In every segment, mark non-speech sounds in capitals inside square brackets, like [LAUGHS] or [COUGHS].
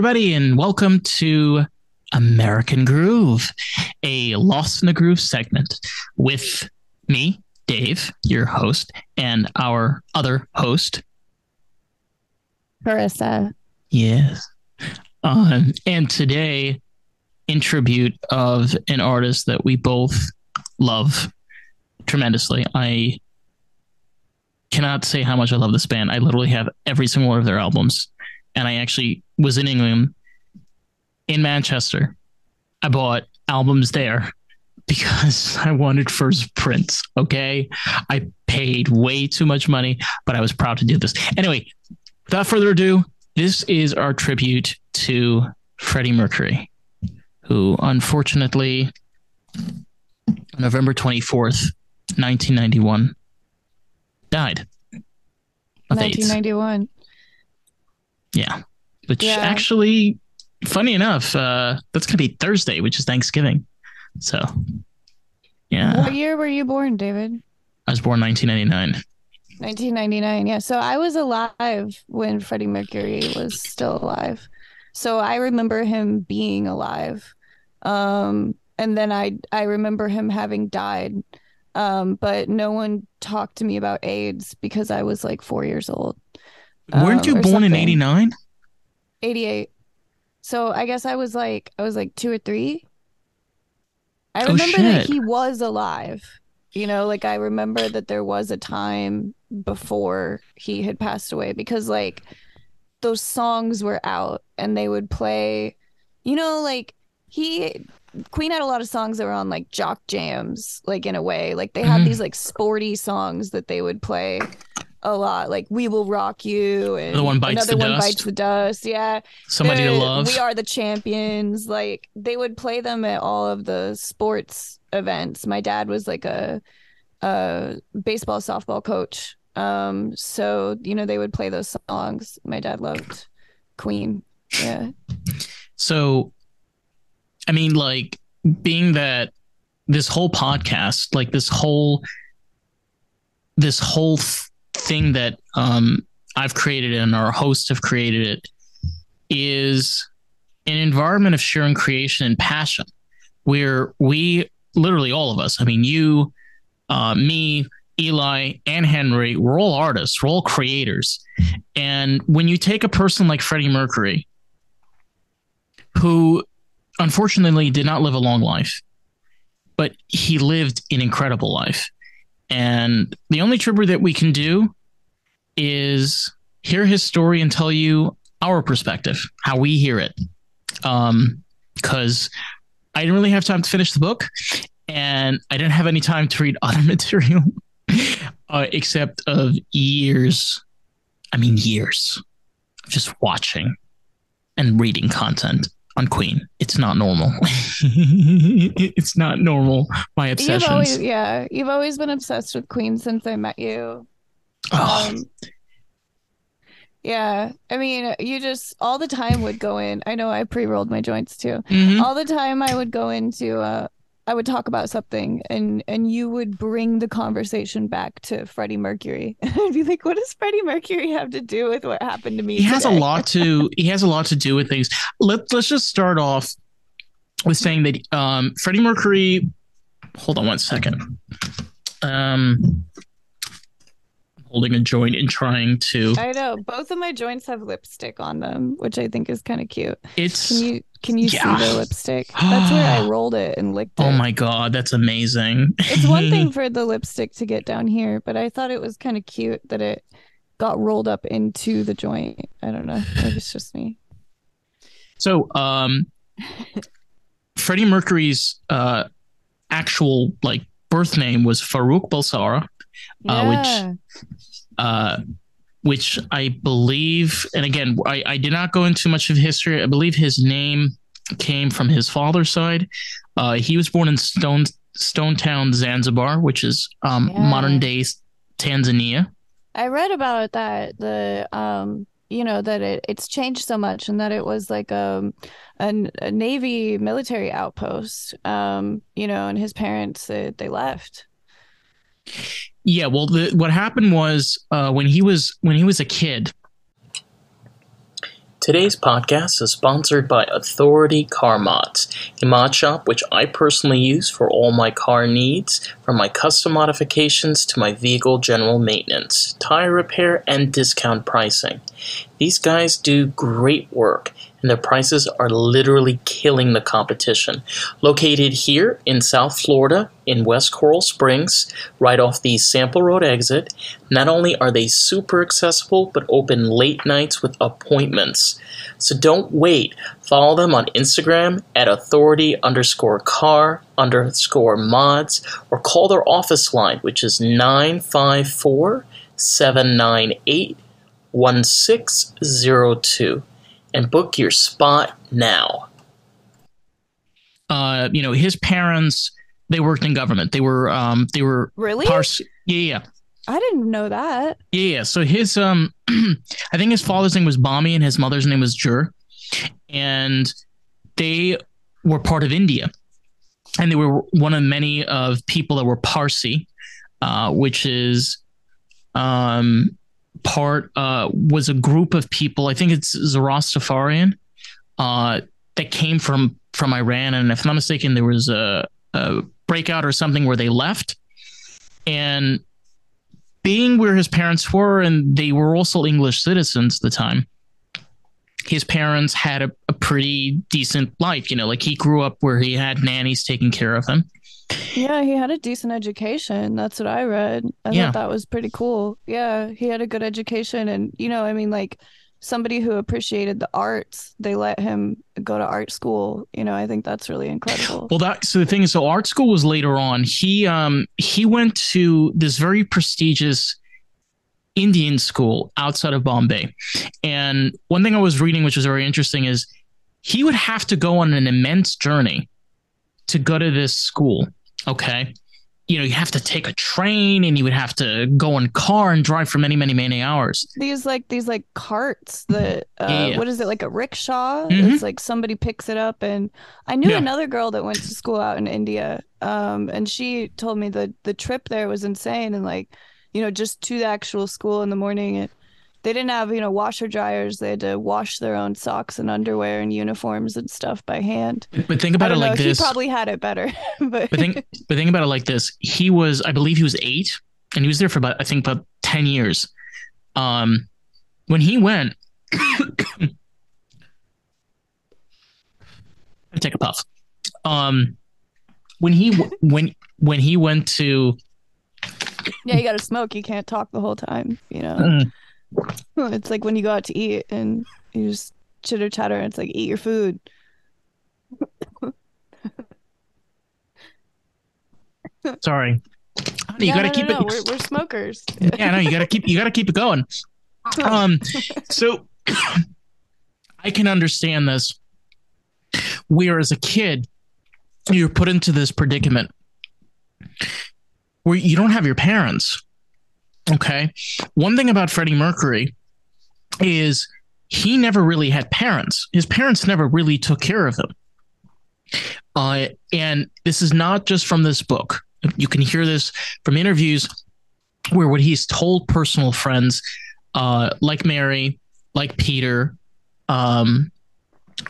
Everybody, and welcome to American Groove, a Lost in the Groove segment with me, Dave, your host, and our other host, Carissa. Yes. Um, and today, in tribute of an artist that we both love tremendously. I cannot say how much I love this band. I literally have every single one of their albums. And I actually was in England, in Manchester. I bought albums there [LAUGHS] because [LAUGHS] I wanted first prints. Okay. I paid way too much money, but I was proud to do this. Anyway, without further ado, this is our tribute to Freddie Mercury, who unfortunately, November 24th, 1991, died. 1991. AIDS. Yeah. Which yeah. actually, funny enough, uh, that's going to be Thursday, which is Thanksgiving. So, yeah. What year were you born, David? I was born 1999. 1999. Yeah. So I was alive when Freddie Mercury was still alive. So I remember him being alive. Um, and then I I remember him having died. Um, but no one talked to me about AIDS because I was like four years old. Weren't you um, born something. in 89? 88. So I guess I was like I was like two or three. I oh, remember oh, that he was alive. You know, like I remember that there was a time before he had passed away because like those songs were out and they would play, you know, like he Queen had a lot of songs that were on like jock jams, like in a way. Like they had mm-hmm. these like sporty songs that they would play a lot, like "We Will Rock You" and the one bites another the one dust. bites the dust. Yeah, somebody They're, to love. We are the champions. Like they would play them at all of the sports events. My dad was like a, a baseball softball coach, um, so you know they would play those songs. My dad loved Queen. Yeah. So, I mean, like being that this whole podcast, like this whole this whole thing that um, I've created and our hosts have created it is an environment of sharing creation and passion where we literally all of us, I mean, you, uh, me, Eli, and Henry, we're all artists, we're all creators. And when you take a person like Freddie Mercury, who unfortunately did not live a long life, but he lived an incredible life. And the only tribute that we can do is hear his story and tell you our perspective, how we hear it. Um, because I didn't really have time to finish the book, and I didn't have any time to read [LAUGHS] other material, uh, except of years. I mean, years, just watching and reading content on Queen. It's not normal. [LAUGHS] it's not normal. My obsession. You've always, yeah, you've always been obsessed with Queen since I met you. Oh. Um, yeah, I mean, you just all the time would go in. I know I pre-rolled my joints too. Mm-hmm. All the time I would go into uh I would talk about something and and you would bring the conversation back to Freddie Mercury. [LAUGHS] I'd be like, what does Freddie Mercury have to do with what happened to me? He today? has a lot to he has a lot to do with things. Let let's just start off with saying that um Freddie Mercury hold on one second. Um holding a joint and trying to. I know both of my joints have lipstick on them, which I think is kind of cute. It's can you can you yeah. see the lipstick? That's where I rolled it and licked [GASPS] oh it. Oh my god, that's amazing. it's one thing [LAUGHS] for the lipstick to get down here, but I thought it was kind of cute that it got rolled up into the joint. I don't know. Maybe it's just me. So, um, Freddie Mercury's uh, actual like birth name was Farouk Bulsara, yeah. uh, which uh, which I believe, and again, I, I did not go into much of history. I believe his name came from his father's side. Uh, he was born in Stone Stone Town, Zanzibar, which is um, yeah. modern day Tanzania. I read about that the um you know that it, it's changed so much and that it was like um, a, a navy military outpost um you know and his parents they, they left yeah, well, the, what happened was uh, when he was when he was a kid, Today's podcast is sponsored by Authority Car Mods, a mod shop which I personally use for all my car needs, from my custom modifications to my vehicle general maintenance, tire repair, and discount pricing. These guys do great work and their prices are literally killing the competition. Located here in South Florida, in West Coral Springs, right off the Sample Road exit, not only are they super accessible, but open late nights with appointments. So don't wait. Follow them on Instagram at authority underscore car underscore mods or call their office line, which is 954 798 1602 and book your spot now. Uh, you know, his parents they worked in government. They were um they were really pars- yeah yeah. I didn't know that. Yeah, yeah. So his um, [CLEARS THROAT] I think his father's name was Bomi and his mother's name was Jur, and they were part of India, and they were one of many of people that were Parsi, uh, which is um part uh, was a group of people. I think it's Zoroastrian uh, that came from from Iran, and if I'm not mistaken, there was a, a breakout or something where they left, and being where his parents were, and they were also English citizens at the time. His parents had a, a pretty decent life, you know, like he grew up where he had nannies taking care of him yeah, he had a decent education. That's what I read. I yeah. thought that was pretty cool. Yeah, he had a good education. And, you know, I mean, like somebody who appreciated the arts, they let him go to art school. You know, I think that's really incredible. Well, that, so the thing is, so art school was later on. He, um, he went to this very prestigious Indian school outside of Bombay. And one thing I was reading, which was very interesting, is he would have to go on an immense journey to go to this school Okay. You know, you have to take a train and you would have to go in car and drive for many, many, many hours. These like these like carts that uh, yeah. what is it like a rickshaw? Mm-hmm. It's like somebody picks it up and I knew yeah. another girl that went to school out in India. Um, and she told me that the trip there was insane and like, you know, just to the actual school in the morning it they didn't have you know washer dryers. They had to wash their own socks and underwear and uniforms and stuff by hand. But think about it like know, this. he probably had it better [LAUGHS] but but think [LAUGHS] but think about it like this. He was i believe he was eight and he was there for about i think about 10 years. Um when he went [COUGHS] I take a puff. Um when he [LAUGHS] when when he went to yeah you gotta smoke. You can't talk the whole time you know? Mm it's like when you go out to eat and you just chitter chatter and it's like eat your food. [LAUGHS] Sorry. You yeah, gotta no, keep no, it. We're, we're smokers. yeah, no, you gotta keep you gotta keep it going. [LAUGHS] Um, so [COUGHS] I can understand this. Where as a kid, you're put into this predicament where you don't have your parents. Okay. One thing about Freddie Mercury is he never really had parents. His parents never really took care of him. Uh, and this is not just from this book. You can hear this from interviews where what he's told personal friends, uh, like Mary, like Peter, um,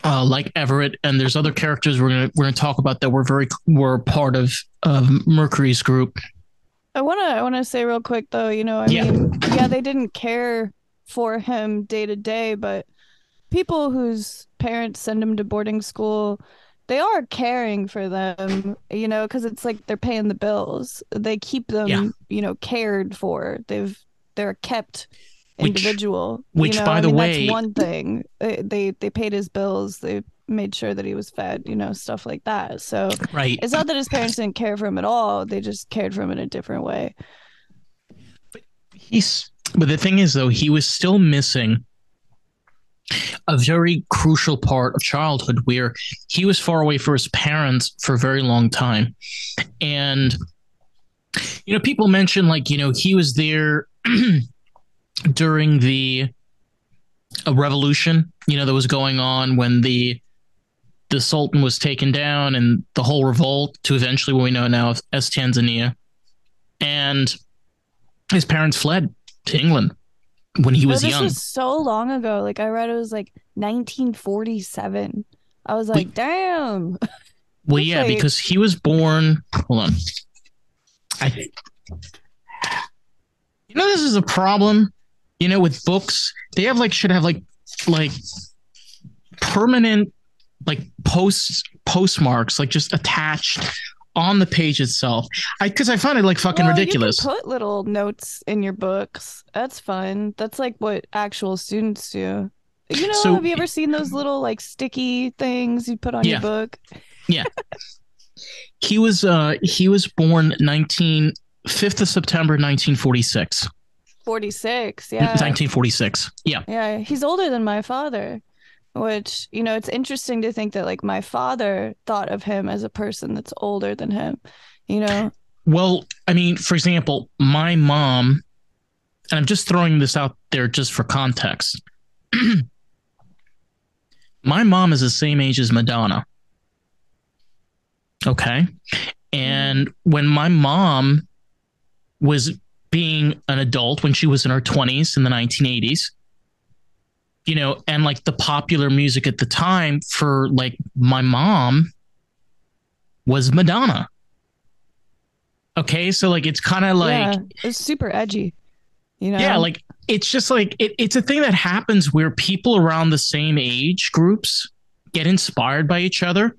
uh, like Everett, and there's other characters we're gonna we're gonna talk about that were very were part of of Mercury's group. I wanna I wanna say real quick though, you know, I yeah. mean, yeah, they didn't care for him day to day, but people whose parents send him to boarding school, they are caring for them, you know, because it's like they're paying the bills. They keep them, yeah. you know, cared for. They've they're kept individual. Which, which you know? by I the mean, way, that's one thing. They, they they paid his bills. They made sure that he was fed, you know, stuff like that. So right. it's not that his parents didn't care for him at all. They just cared for him in a different way. But he's but the thing is though, he was still missing a very crucial part of childhood where he was far away from his parents for a very long time. And you know, people mention like, you know, he was there [CLEARS THROAT] during the a revolution, you know, that was going on when the the Sultan was taken down and the whole revolt to eventually what we know now as Tanzania. And his parents fled to England. when he was young. this young. Was so long ago. Like I read it was like 1947. I was like, damn. [LAUGHS] Well, yeah, like... because he was born. Hold on. I. You know, this is a problem. You know, with books, they have like should have like like permanent like posts postmarks like just attached on the page itself. I because I find it like fucking well, ridiculous. put little notes in your books. That's fun. That's like what actual students do. You know, so, have you ever seen those little like sticky things you put on yeah. your book? Yeah. he was uh he was born 19 5th of September 1946. 46, yeah. 1946. Yeah. Yeah, he's older than my father which you know it's interesting to think that like my father thought of him as a person that's older than him you know? Well i mean for example my mom and i'm just throwing this out there just for context. [CLEARS THROAT] My mom is the same age as madonna. Okay? And when my mom was being an adult when she was in her 20s in the 1980s you know, and like the popular music at the time for like my mom was Madonna. Okay, so like it's kind of like yeah, it's super edgy. You know? Yeah, like it's just like it, it's a thing that happens where people around the same age groups get inspired by each other.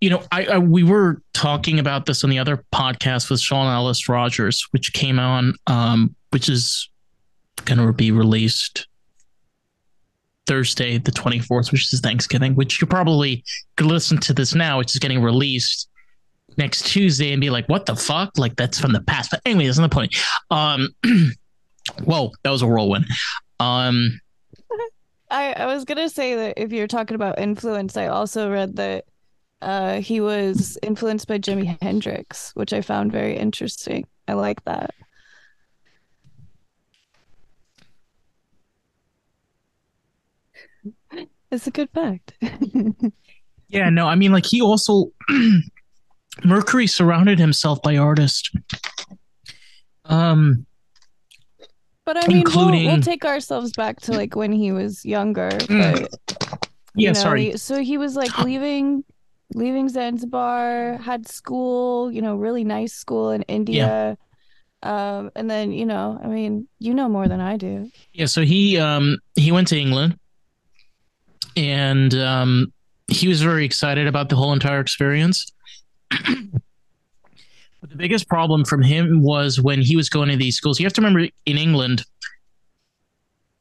You know, I, I we were talking about this on the other podcast with Sean Ellis Rogers, which came on, um, which is going to be released Thursday, the 24th, which is Thanksgiving, which you probably could listen to this now, which is getting released next Tuesday and be like, what the fuck? Like that's from the past. But anyway, that's not the point. Um, [CLEARS THROAT] whoa, that was a whirlwind. Um, [LAUGHS] I, I was gonna say that if you're talking about influence, I also read that uh, he was influenced by Jimi Hendrix, which I found very interesting. I like that. It's a good fact. [LAUGHS] yeah, no, I mean, like he also [CLEARS THROAT] Mercury surrounded himself by artists. Um, but I mean, including... we'll, we'll take ourselves back to like when he was younger. Mm. But yeah, know, sorry. He, so he was like leaving, leaving Zanzibar, had school, you know, really nice school in India. Yeah. Um, and then you know, I mean, you know more than I do. Yeah, so he um he went to England and um, he was very excited about the whole entire experience. [CLEARS THROAT] but the biggest problem from him was when he was going to these schools. You have to remember in England,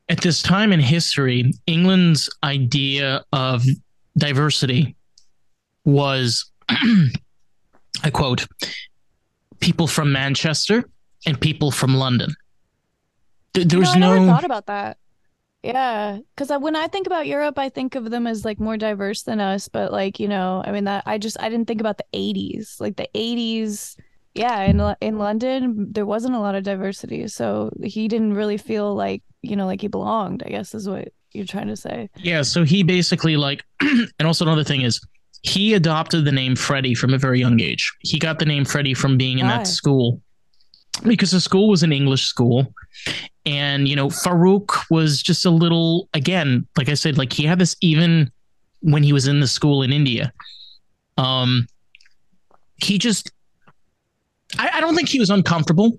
at this time in history, England's idea of diversity was, [CLEARS THROAT] I quote, people from Manchester and people from London. There was no, I never thought about that. Yeah, because when I think about Europe, I think of them as like more diverse than us. But like you know, I mean that I just I didn't think about the '80s. Like the '80s, yeah, in in London there wasn't a lot of diversity, so he didn't really feel like you know like he belonged. I guess is what you're trying to say. Yeah. So he basically like, [CLEARS THROAT] and also another thing is he adopted the name Freddie from a very young age. He got the name Freddie from being in Why? that school because the school was an English school and, you know, Farouk was just a little, again, like I said, like he had this even when he was in the school in India. Um, he just, I, I don't think he was uncomfortable.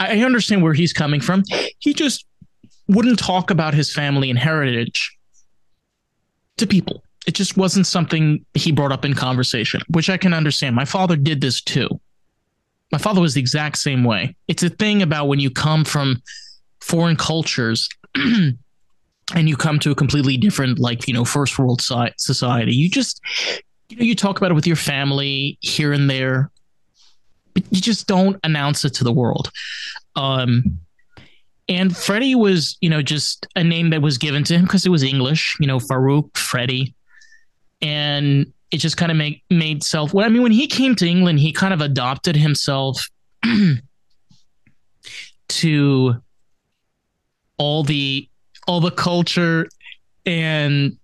I, I understand where he's coming from. He just wouldn't talk about his family and heritage to people. It just wasn't something he brought up in conversation, which I can understand. My father did this too. My father was the exact same way. It's a thing about when you come from foreign cultures [CLEARS THROAT] and you come to a completely different like you know first world society you just you know you talk about it with your family here and there but you just don't announce it to the world um and Freddie was, you know, just a name that was given to him because it was English, you know, Farouk, Freddie. And it just kind of made made self well, I mean, when he came to England, he kind of adopted himself [CLEARS THROAT] to all the all the culture and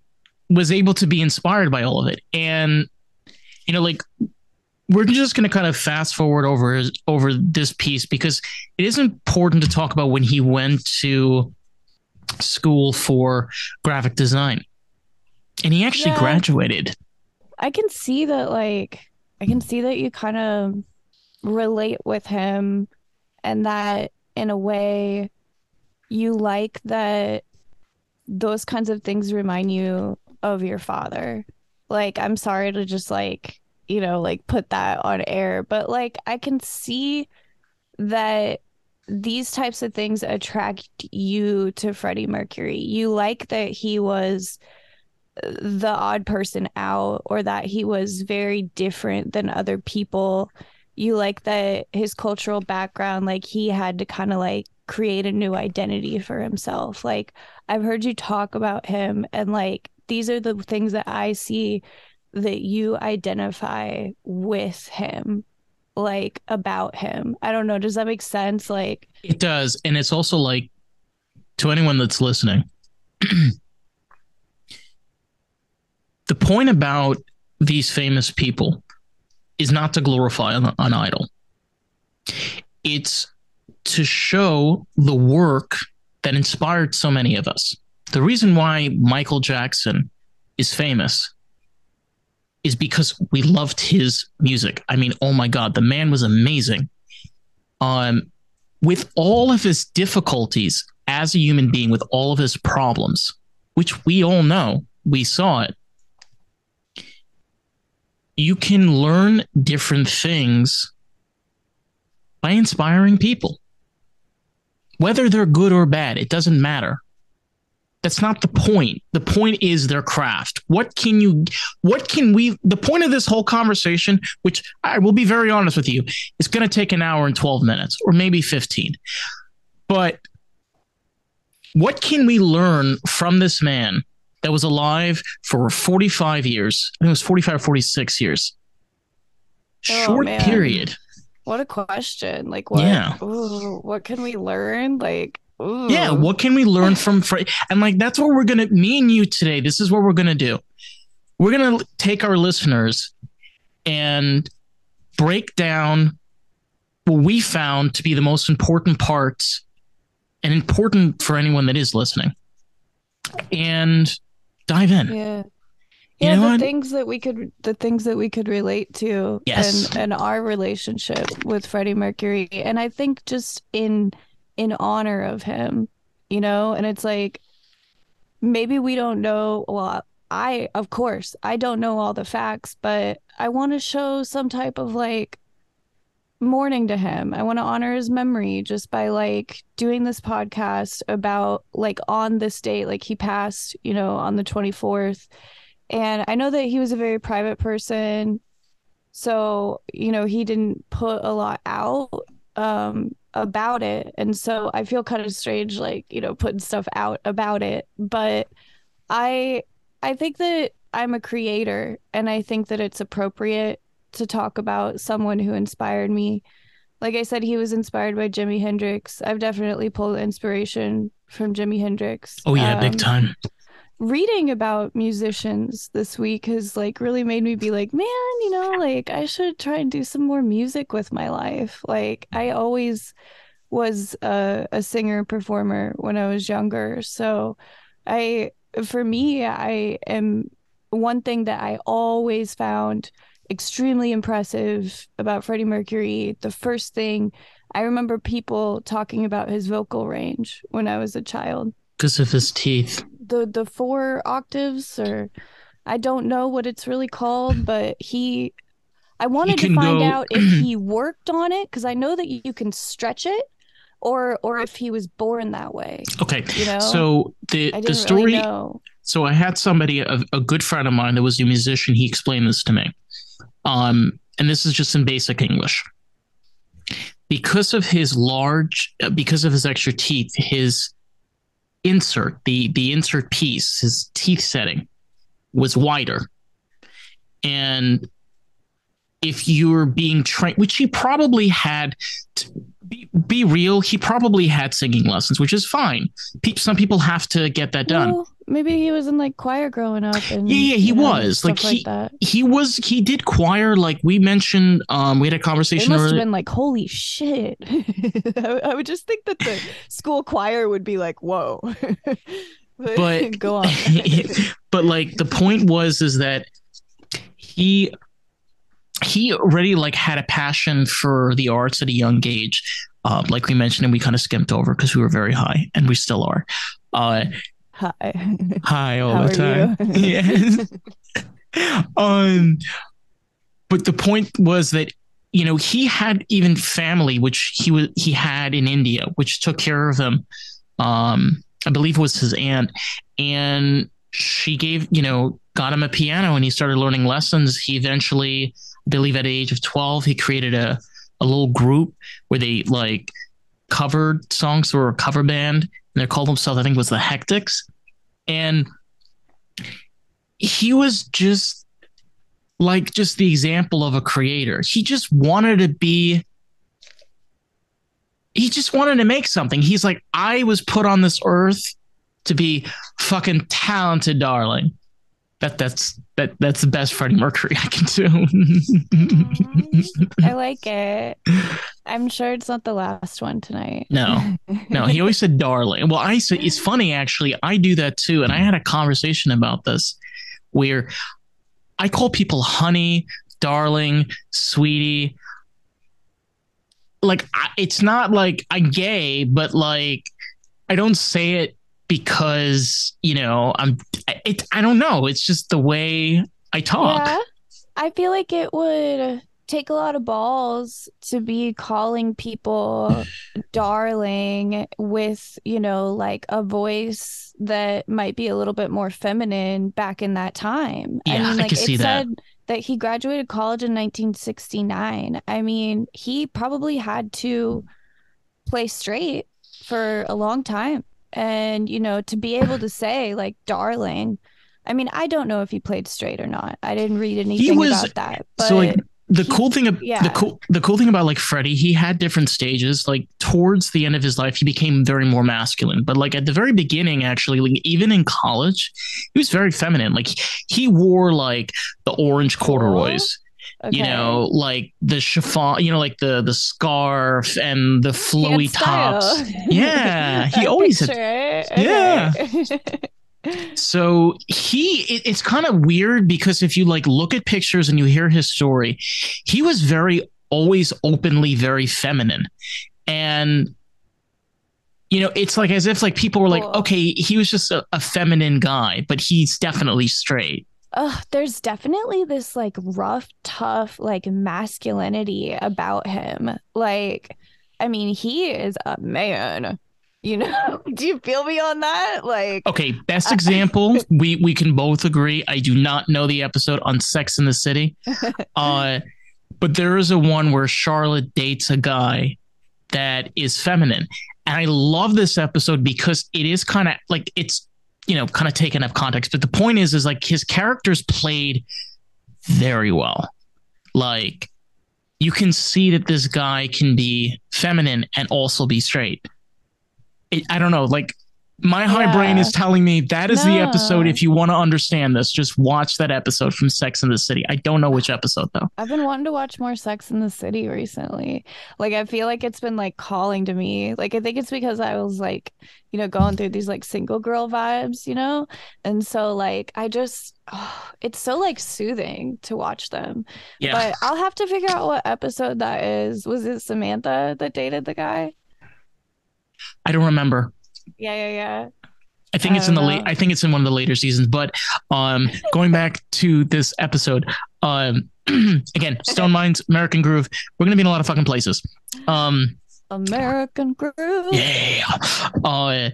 was able to be inspired by all of it and you know like we're just going to kind of fast forward over over this piece because it is important to talk about when he went to school for graphic design. And he actually yeah. graduated. I can see that like I can see that you kind of relate with him and that in a way you like that those kinds of things remind you of your father. Like I'm sorry to just like, you know, like put that on air, but like I can see that these types of things attract you to Freddie Mercury. You like that he was the odd person out or that he was very different than other people. You like that his cultural background, like he had to kind of like create a new identity for himself. Like I've heard you talk about him and like these are the things that I see that you identify with him like about him. I don't know. Does that make sense? Like it does. And it's also like to anyone that's listening, [CLEARS THROAT] the point about these famous people is not to glorify an, an idol. It's to show the work that inspired so many of us. The reason why Michael Jackson is famous is because we loved his music. I mean, oh my God, the man was amazing. Um, with all of his difficulties as a human being, with all of his problems, which we all know, we saw it. You can learn different things by inspiring people. Whether they're good or bad, it doesn't matter. That's not the point. The point is their craft. What can you, what can we, the point of this whole conversation, which I will be very honest with you, is going to take an hour and 12 minutes or maybe 15. But what can we learn from this man that was alive for 45 years? I think it was 45 or 46 years. Oh, Short man. period. What a question. Like, what, yeah. Ooh, what can we learn? Like, Ooh. Yeah, what can we learn from Fred? And like that's what we're gonna me and you today. This is what we're gonna do. We're gonna take our listeners and break down what we found to be the most important parts and important for anyone that is listening. And dive in. Yeah. Yeah, the what? things that we could the things that we could relate to yes. and and our relationship with Freddie Mercury. And I think just in in honor of him, you know? And it's like, maybe we don't know. Well, I, of course, I don't know all the facts, but I want to show some type of like mourning to him. I want to honor his memory just by like doing this podcast about like on this date, like he passed, you know, on the 24th. And I know that he was a very private person. So, you know, he didn't put a lot out um about it and so i feel kind of strange like you know putting stuff out about it but i i think that i'm a creator and i think that it's appropriate to talk about someone who inspired me like i said he was inspired by jimi hendrix i've definitely pulled inspiration from jimi hendrix oh yeah um, big time reading about musicians this week has like really made me be like, man, you know, like I should try and do some more music with my life. Like I always was a, a singer performer when I was younger. So I for me, I am one thing that I always found extremely impressive about Freddie Mercury. The first thing I remember people talking about his vocal range when I was a child. Because of his teeth the the four octaves or I don't know what it's really called, but he I wanted to find go... out if he [CLEARS THROAT] worked on it because I know that you can stretch it or or if he was born that way. Okay. You know? So the the story really so I had somebody a, a good friend of mine that was a musician, he explained this to me. Um and this is just in basic English. Because of his large because of his extra teeth, his insert, the the insert piece, his teeth setting was wider. And if you're being trained, which he probably had. Be, be, real, he probably had singing lessons, which is fine. Pe- some people have to get that done. Well, maybe he was in like choir growing up. And, yeah, yeah, he know, was like he like he was he did choir. Like we mentioned, um, we had a conversation. It must have been like holy shit. [LAUGHS] I would just think that the school choir would be like whoa. [LAUGHS] but go on. [LAUGHS] but like the point was is that he he already like had a passion for the arts at a young age. Uh, like we mentioned, and we kind of skimped over because we were very high, and we still are. Uh, hi, hi all How the time. [LAUGHS] yes. um, but the point was that you know he had even family, which he was he had in India, which took care of him. Um, I believe it was his aunt, and she gave you know got him a piano, and he started learning lessons. He eventually believe at the age of 12, he created a, a little group where they like covered songs or a cover band. And they called themselves, I think it was the Hectics. And he was just like just the example of a creator. He just wanted to be he just wanted to make something. He's like, I was put on this earth to be fucking talented, darling. That that's that that's the best Freddie Mercury I can do. I [LAUGHS] like it. I'm sure it's not the last one tonight. No, no. He always said darling. Well, I said it's funny actually. I do that too, and I had a conversation about this where I call people honey, darling, sweetie. Like it's not like I'm gay, but like I don't say it because you know I'm. It, I don't know. It's just the way I talk. Yeah, I feel like it would take a lot of balls to be calling people [SIGHS] darling with you know like a voice that might be a little bit more feminine back in that time yeah i, mean, like, I can see that that he graduated college in 1969 i mean he probably had to play straight for a long time and you know to be able to say like darling i mean i don't know if he played straight or not. I didn't read anything was, about that but so like the he, cool thing yeah. the cool the cool thing about like freddie he had different stages. Like towards the end of his life he became very more masculine. But like at the very beginning actually like even in college he was very feminine. Like he wore like the orange corduroys Okay. You know, like the chiffon, you know, like the the scarf and the flowy tops. [LAUGHS] Yeah, he always had. Yeah. [LAUGHS] so he it, it's kind of weird because if you like look at pictures and you hear his story he was very always openly very feminine and you know it's like as if like people were like okay he was just a, a feminine guy but he's definitely straight uh, there's definitely this like rough, tough, like masculinity about him. Like, I mean, he is a man. You know, [LAUGHS] do you feel me on that? Like, okay, best example, [LAUGHS] we we can both agree. I do not know the episode on Sex in the City, [LAUGHS] uh, but there is a one where Charlotte dates a guy that is feminine, and I love this episode because it is kind of like it's you know, kind of taken up context. But the point is, is like his characters played very well. Like you can see that this guy can be feminine and also be straight. It, I don't know, like my high yeah. brain is telling me that is no. the episode. If you want to understand this, just watch that episode from Sex in the City. I don't know which episode though. I've been wanting to watch more Sex in the City recently. Like I feel like it's been like calling to me. Like I think it's because I was like, you know, going through these like single girl vibes, you know? And so like I just oh, [SIGHS] it's so like soothing to watch them. Yeah. But I'll have to figure out what episode that is. Was it Samantha that dated the guy? I don't remember. Yeah, yeah, yeah. I think I it's in the late. I think it's in one of the later seasons. But um, going back to this episode, um, [CLEARS THROAT] again, Stone Mines, American Groove. We're gonna be in a lot of fucking places. Um, American Groove. Yeah. Uh,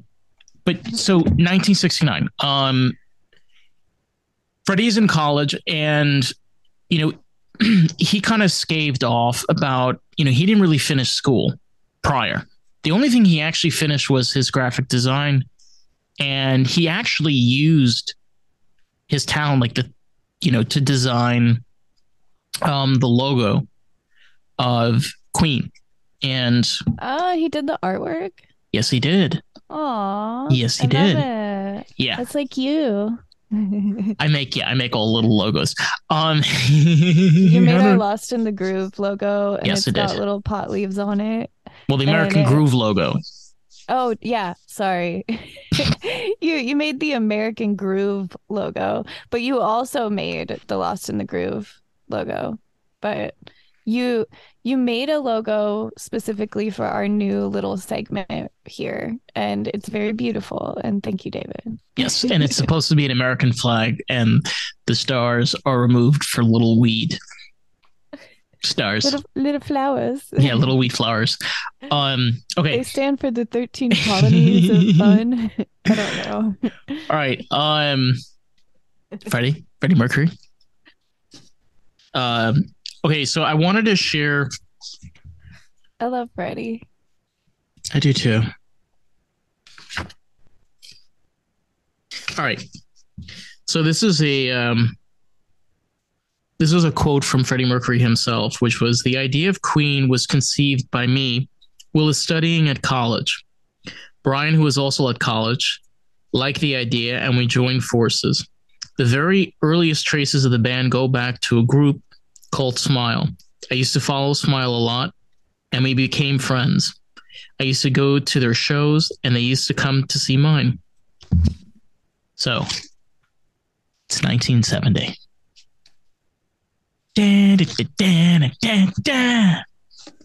but so 1969. Um, Freddie's in college, and you know, [CLEARS THROAT] he kind of scaved off about you know he didn't really finish school prior the only thing he actually finished was his graphic design, and he actually used his talent, like the, you know, to design um, the logo of Queen. And oh, he did the artwork. Yes, he did. Aw. Yes, he I did. It. Yeah. it's like you. [LAUGHS] I make yeah, I make all little logos. Um You [LAUGHS] made our Lost in the Groove logo and Yes, it's it got did. little pot leaves on it. Well the American Groove logo. Oh yeah, sorry. [LAUGHS] you you made the American Groove logo, but you also made the Lost in the Groove logo. But you you made a logo specifically for our new little segment here, and it's very beautiful. And thank you, David. Yes, and it's supposed to be an American flag and the stars are removed for little weed. Stars. Little little flowers. [LAUGHS] yeah, little wheat flowers. [LAUGHS] Um okay. They stand for the 13 colonies of [LAUGHS] fun. I don't know. All right. Um, Freddie, Freddie Mercury. Um, okay, so I wanted to share. I love Freddie. I do too. All right. So this is a um, this is a quote from Freddie Mercury himself, which was the idea of Queen was conceived by me while studying at college. Brian, who was also at college, liked the idea, and we joined forces. The very earliest traces of the band go back to a group called Smile. I used to follow Smile a lot, and we became friends. I used to go to their shows, and they used to come to see mine. So, it's 1970.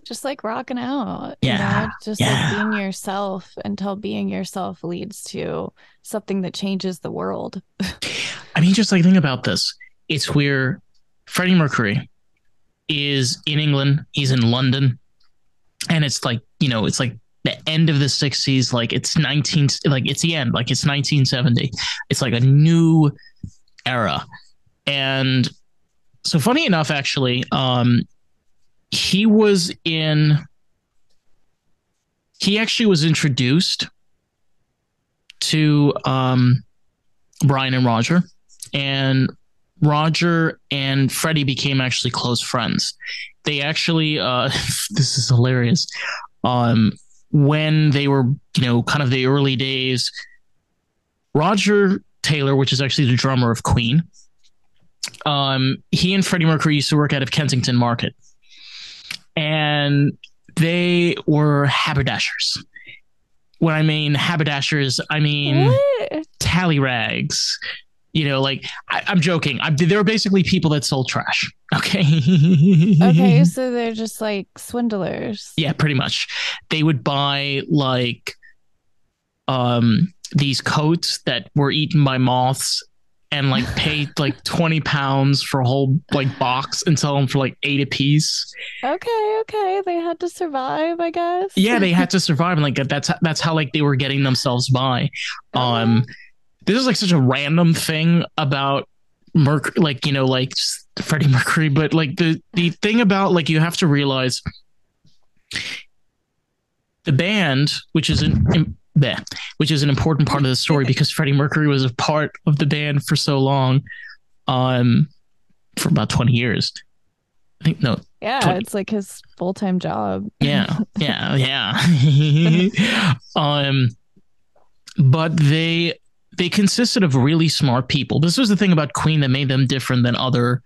Just like rocking out. Yeah, You know? Just yeah. like being yourself until being yourself leads to something that changes the world. [LAUGHS] I mean, just like think about this. It's where Freddie Mercury is in England. He's in London, and it's like you know, it's like the end of the '60s. Like it's 19, like it's the end. Like it's 1970. It's like a new era, and so funny enough, actually, um, he was in. He actually was introduced to um, Brian and Roger, and Roger and Freddie became actually close friends. They actually, uh, [LAUGHS] this is hilarious. Um, when they were, you know, kind of the early days, Roger Taylor, which is actually the drummer of Queen, um, he and Freddie Mercury used to work out of Kensington Market, and they were haberdashers. When I mean haberdashers, I mean What? tally rags. You know, like I, I'm joking. I, they were basically people that sold trash. [LAUGHS] Okay. Okay, so they're just like swindlers. yeah, pretty much. They would buy like um these coats that were eaten by moths and like [LAUGHS] pay like 20 pounds for a whole like box and sell them for like eight a piece. Okay, okay. They had to survive, I guess. Yeah, they had to [LAUGHS] survive and like that's that's how like they were getting themselves by. Um this is like such a random thing about Merc like you know like Freddie Mercury, but like the the thing about like you have to realize the band, which is an bleh, which is an important part of the story [LAUGHS] because Freddie Mercury was a part of the band for so long, um, for about twenty years. I think no, Yeah, Twen- it's like his full time job. yeah, yeah, [LAUGHS] yeah. [LAUGHS] um, but they they consisted of really smart people. This was the thing about Queen that made them different than other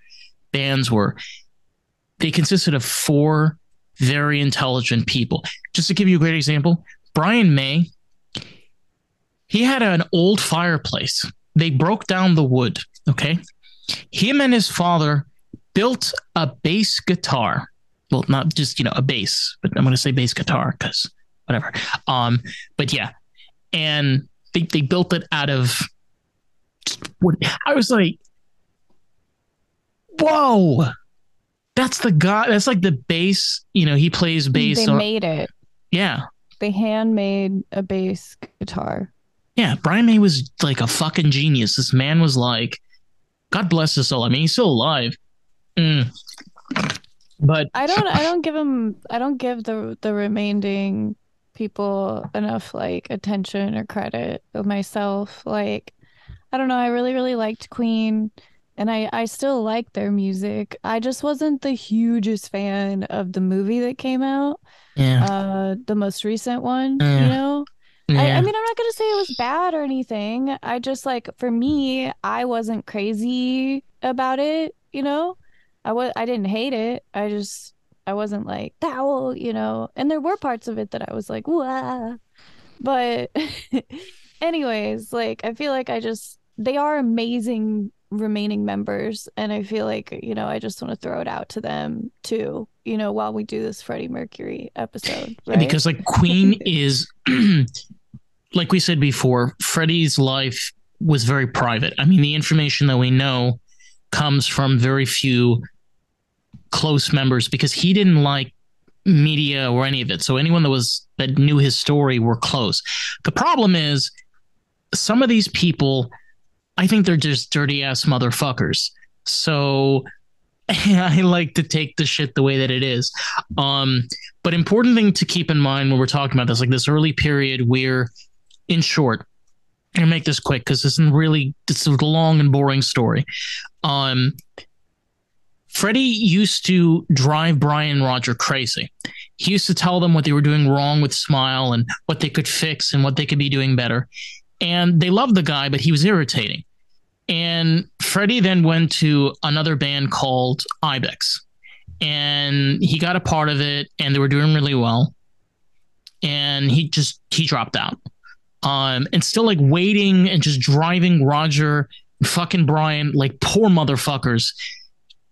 bands were. They consisted of four very intelligent people. Just to give you a great example, Brian May, he had an old fireplace. They broke down the wood. Okay. Him and his father built a bass guitar well, not just you know a bass, but I'm going to say bass guitar because whatever. Um, but yeah, and they they built it out of. What I was like, whoa, that's the guy. That's like the bass. You know, he plays bass. They on- made it. yeah, They handmade a bass guitar. Yeah. Brian May was like a fucking genius. This man was like, God bless his soul. I mean, he's still alive. Mm. But I don't I don't give him I don't give the the remaining people enough like attention or credit of myself. Like I don't know, I really, really liked Queen and I I still like their music. I just wasn't the hugest fan of the movie that came out. Yeah. Uh, the most recent one. Yeah. You know. Yeah. I, I mean, I'm not gonna say it was bad or anything. I just like for me, I wasn't crazy about it. You know, I was I didn't hate it. I just I wasn't like that you know. And there were parts of it that I was like, Wah. but [LAUGHS] anyways, like I feel like I just they are amazing remaining members and i feel like you know i just want to throw it out to them too you know while we do this freddie mercury episode right? because like [LAUGHS] queen is [CLEARS THROAT] like we said before freddie's life was very private i mean the information that we know comes from very few close members because he didn't like media or any of it so anyone that was that knew his story were close the problem is some of these people I think they're just dirty ass motherfuckers. So [LAUGHS] I like to take the shit the way that it is. Um, but important thing to keep in mind when we're talking about this, like this early period where, in short, I'm make this quick because this isn't really it's a long and boring story. Um, Freddie used to drive Brian Roger crazy. He used to tell them what they were doing wrong with Smile and what they could fix and what they could be doing better. And they loved the guy, but he was irritating. And Freddie then went to another band called Ibex. And he got a part of it and they were doing really well. And he just he dropped out. Um, and still like waiting and just driving Roger fucking Brian like poor motherfuckers,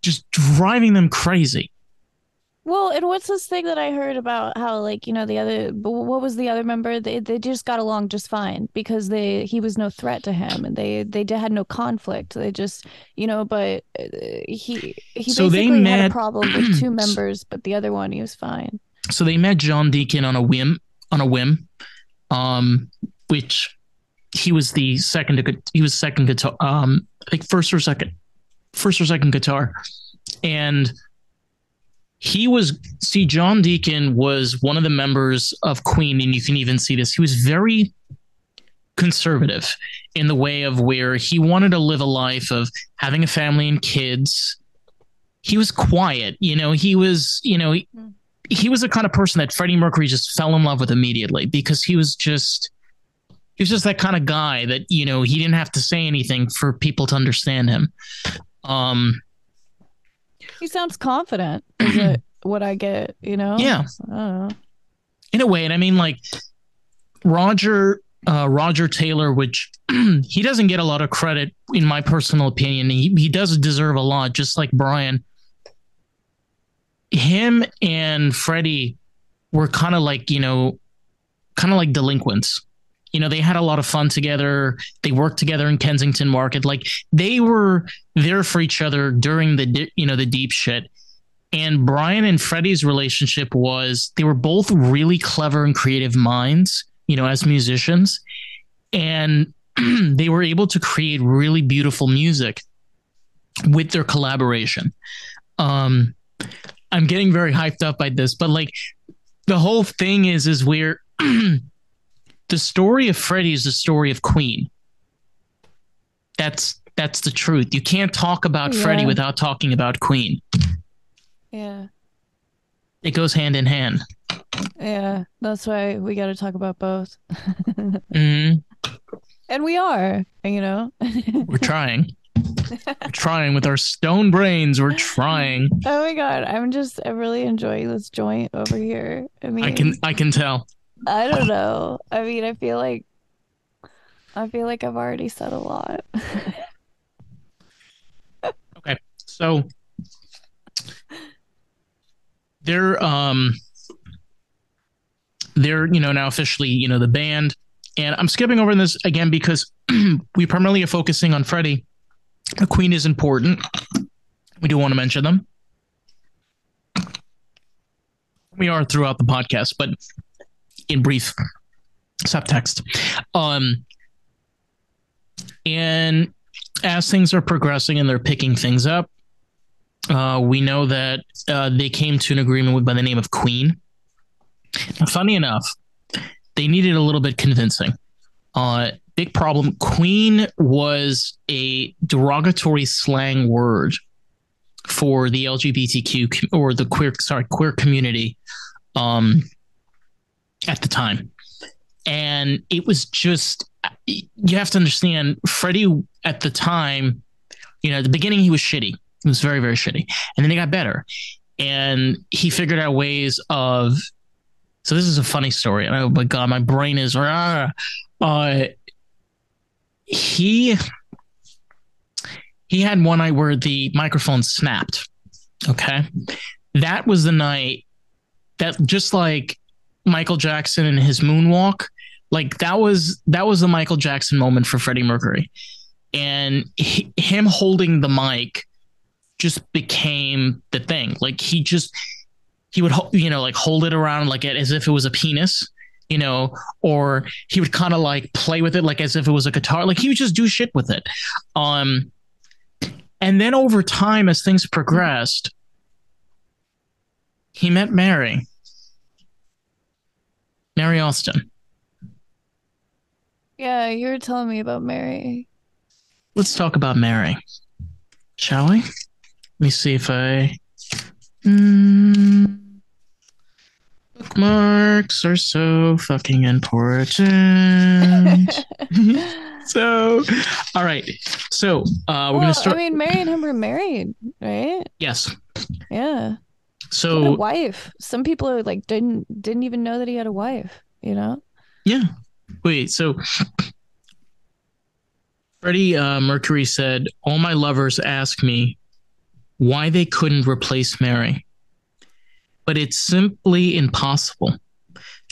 just driving them crazy. Well, and what's this thing that I heard about how like, you know, the other what was the other member? They they just got along just fine because they he was no threat to him and they they had no conflict. They just, you know, but uh, he he so basically met, had a problem with two [CLEARS THROAT] members, but the other one he was fine. So they met John Deacon on a whim on a whim. Um which he was the second he was second guitar um think first or second first or second guitar. And he was see John Deacon was one of the members of Queen, and you can even see this. He was very conservative in the way of where he wanted to live a life of having a family and kids. He was quiet, you know. He was, you know, he, he was the kind of person that Freddie Mercury just fell in love with immediately because he was just he was just that kind of guy that you know he didn't have to say anything for people to understand him. Um, he sounds confident. Is it [CLEARS THROAT] what I get? You know? Yeah. Know. In a way, and I mean, like Roger uh, Roger Taylor, which [CLEARS THROAT] he doesn't get a lot of credit, in my personal opinion. He he does deserve a lot, just like Brian. Him and Freddie were kind of like you know, kind of like delinquents you know they had a lot of fun together. They worked together in kensington market. Like they were there for each other during the you know the deep shit. And brian and freddie's relationship was they were both really clever and creative minds you know as musicians. And [CLEARS THROAT] they were able to create really beautiful music with their collaboration. Um i'm getting very hyped up by this but like the whole thing is is we're [CLEARS THROAT] the story of Freddie is the story of Queen. That's that's the truth. You can't talk about yeah. Freddie without talking about Queen. Yeah. It goes hand in hand. Yeah, that's why we got to talk about both. [LAUGHS] mm-hmm. And we are, you know. [LAUGHS] We're trying. We're trying with our stone brains. We're trying. Oh my god, I'm just I'm really enjoying this joint over here. I mean, I can I can tell. I don't know. I mean, I feel like I feel like I've already said a lot. okay. So they're um they're, you know, now officially, you know, the band. And I'm skipping over this again because [CLEARS THROAT] we primarily are focusing on Freddie. The Queen is important. We do want to mention them. We are throughout the podcast, but in brief subtext. Um, and as things are progressing and they're picking things up, uh, we know that uh, they came to an agreement with by the name of Queen. funny enough, they needed a little bit convincing. Uh, big problem. Queen was a derogatory slang word for the LGBTQ or the queer sorry queer community um, at the time, and it was just you have to understand Freddie at the time. You know, the beginning he was shitty. He was very very shitty, and then he got better, and he figured out ways of. So this is a funny story. And oh my god, my brain is. Uh, he he had one night where the microphone snapped. Okay. That was the night that just like Michael Jackson and his moonwalk, like that was that was the Michael Jackson moment for Freddie Mercury. And he, him holding the mic just became the thing. Like he just he would you know like hold it around like as if it was a penis you know, or he would kind of like play with it like as if it was a guitar. Like he would just do shit with it. Um, and then over time, as things progressed, he met Mary, Mary Austin. Yeah, you were telling me about Mary. Let's talk about Mary, shall we? Let me see if I. Mm, bookmarks are so fucking important. [LAUGHS] so, all right. So, uh, we're well, gonna start. I mean, Mary and him were married, right? Yes. Yeah. So, a wife. Some people are like didn't didn't even know that he had a wife. You know. Yeah. Wait. So. Freddie uh, Mercury said, "All my lovers ask me why they couldn't replace Mary, but it's simply impossible.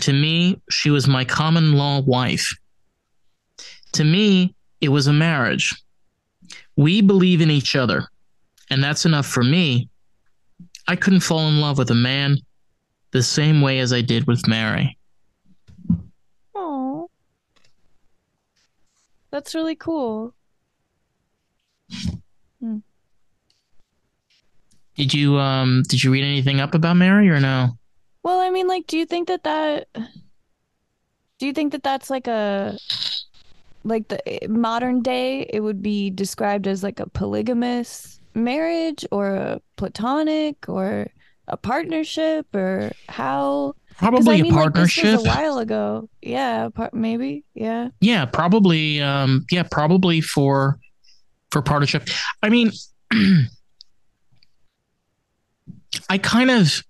To me, she was my common law wife. To me, it was a marriage. We believe in each other, and that's enough for me. I couldn't fall in love with a man the same way as I did with Mary. Oh, that's really cool. Hmm. Did you um did you read anything up about Mary or no? Well, I mean, like, do you think that that do you think that that's like a like the eh, modern day it would be described as like a polygamous marriage or a platonic or a partnership or how? Probably I mean, a partnership like, a while ago. Yeah par- maybe yeah. Yeah probably um yeah probably for for partnership. I mean [CLEARS THROAT] i kind of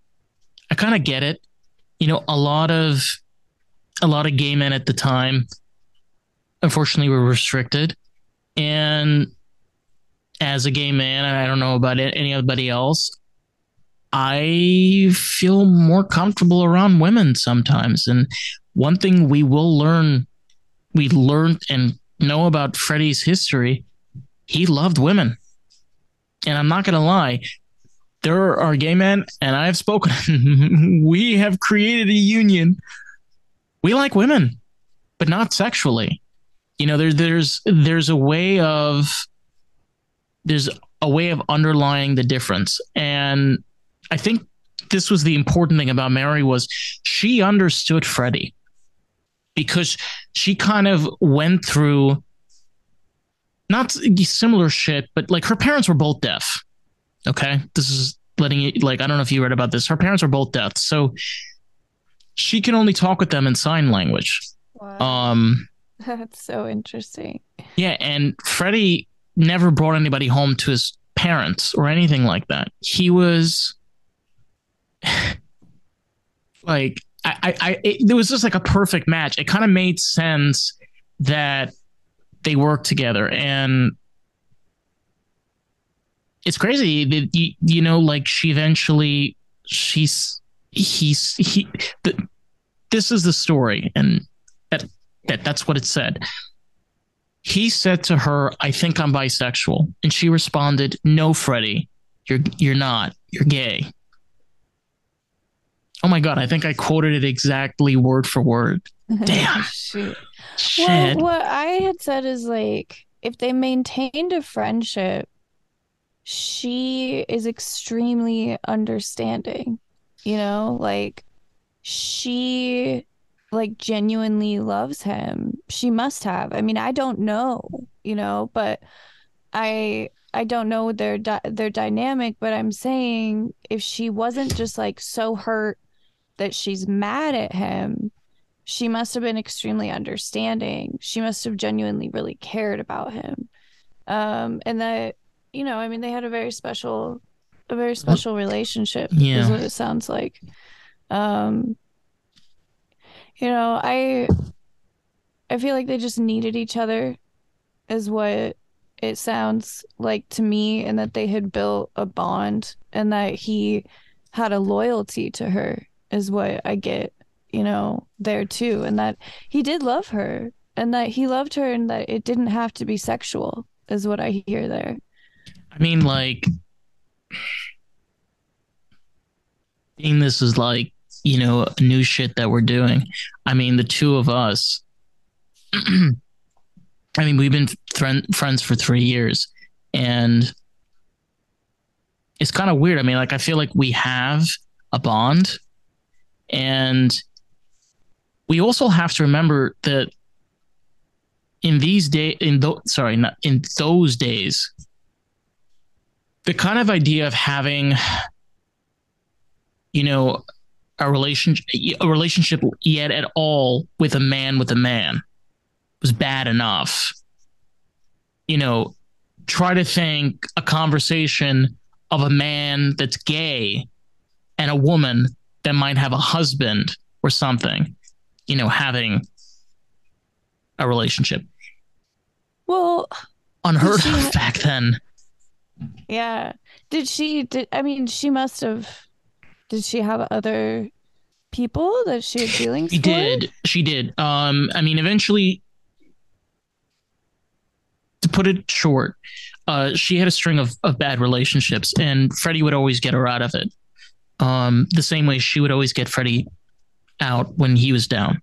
i kind of get it. You know a lot of a lot of gay men at the time unfortunately were restricted. And as a gay man, I don't know about anybody else, I feel more comfortable around women sometimes. And one thing we will learn, we learned and know about Freddie's history, he loved women. And I'm not going to lie, there are gay men, and I've spoken, [LAUGHS] we have created a union. We like women, but not sexually you know there, there's there's a way of there's a way of underlying the difference. And i think this was the important thing about mary was she understood freddie because she kind of went through not similar shit but like her parents were both deaf. Okay? This is letting you like i don't know if you read about this. Her parents were both deaf. So she can only talk with them in sign language. Wow. um [LAUGHS] That's so interesting. Yeah, and Freddie never brought anybody home to his parents or anything like that. He was [SIGHS] like I, I, I it, it was just like a perfect match. It kind of made sense that they worked together, and it's crazy that you, you know, like she eventually she's he's he. The, this is the story, and that that that's what it said. He said to her, "I think I'm bisexual," and she responded, "No, Freddie, you're you're not. You're gay." Oh my god, I think I quoted it exactly word for word. [LAUGHS] Damn. Shit. Well, what I had said is like if they maintained a friendship, she is extremely understanding. You know, like she like genuinely loves him. She must have. I mean, I don't know, you know, but I I don't know their di- their dynamic, but I'm saying if she wasn't just like so hurt that she's mad at him, she must have been extremely understanding. She must have genuinely really cared about him. Um and that you know, I mean they had a very special a very special relationship yeah. is what it sounds like. Um you know, I I feel like they just needed each other is what it sounds like to me and that they had built a bond and that he had a loyalty to her is what I get, you know, there too and that he did love her and that he loved her and that it didn't have to be sexual is what I hear there. I mean like [SIGHS] being this is like you know, new shit that we're doing. I mean, the two of us, [CLEARS THROAT] I mean, we've been friends for three years and it's kind of weird. I mean, like, I feel like we have a bond and we also have to remember that in these days, in those, sorry, not in those days, the kind of idea of having, you know, a relationship a relationship yet at all with a man with a man was bad enough. You know, try to think a conversation of a man that's gay and a woman that might have a husband or something, you know, having a relationship. Well, unheard of back then. Yeah. Did she did I mean she must have did she have other people that she had feelings she for? did she did. Um i mean eventually to put it short uh she had a string of, of bad relationships and freddie would always get her out of it. Um the same way she would always get freddie out when he was down.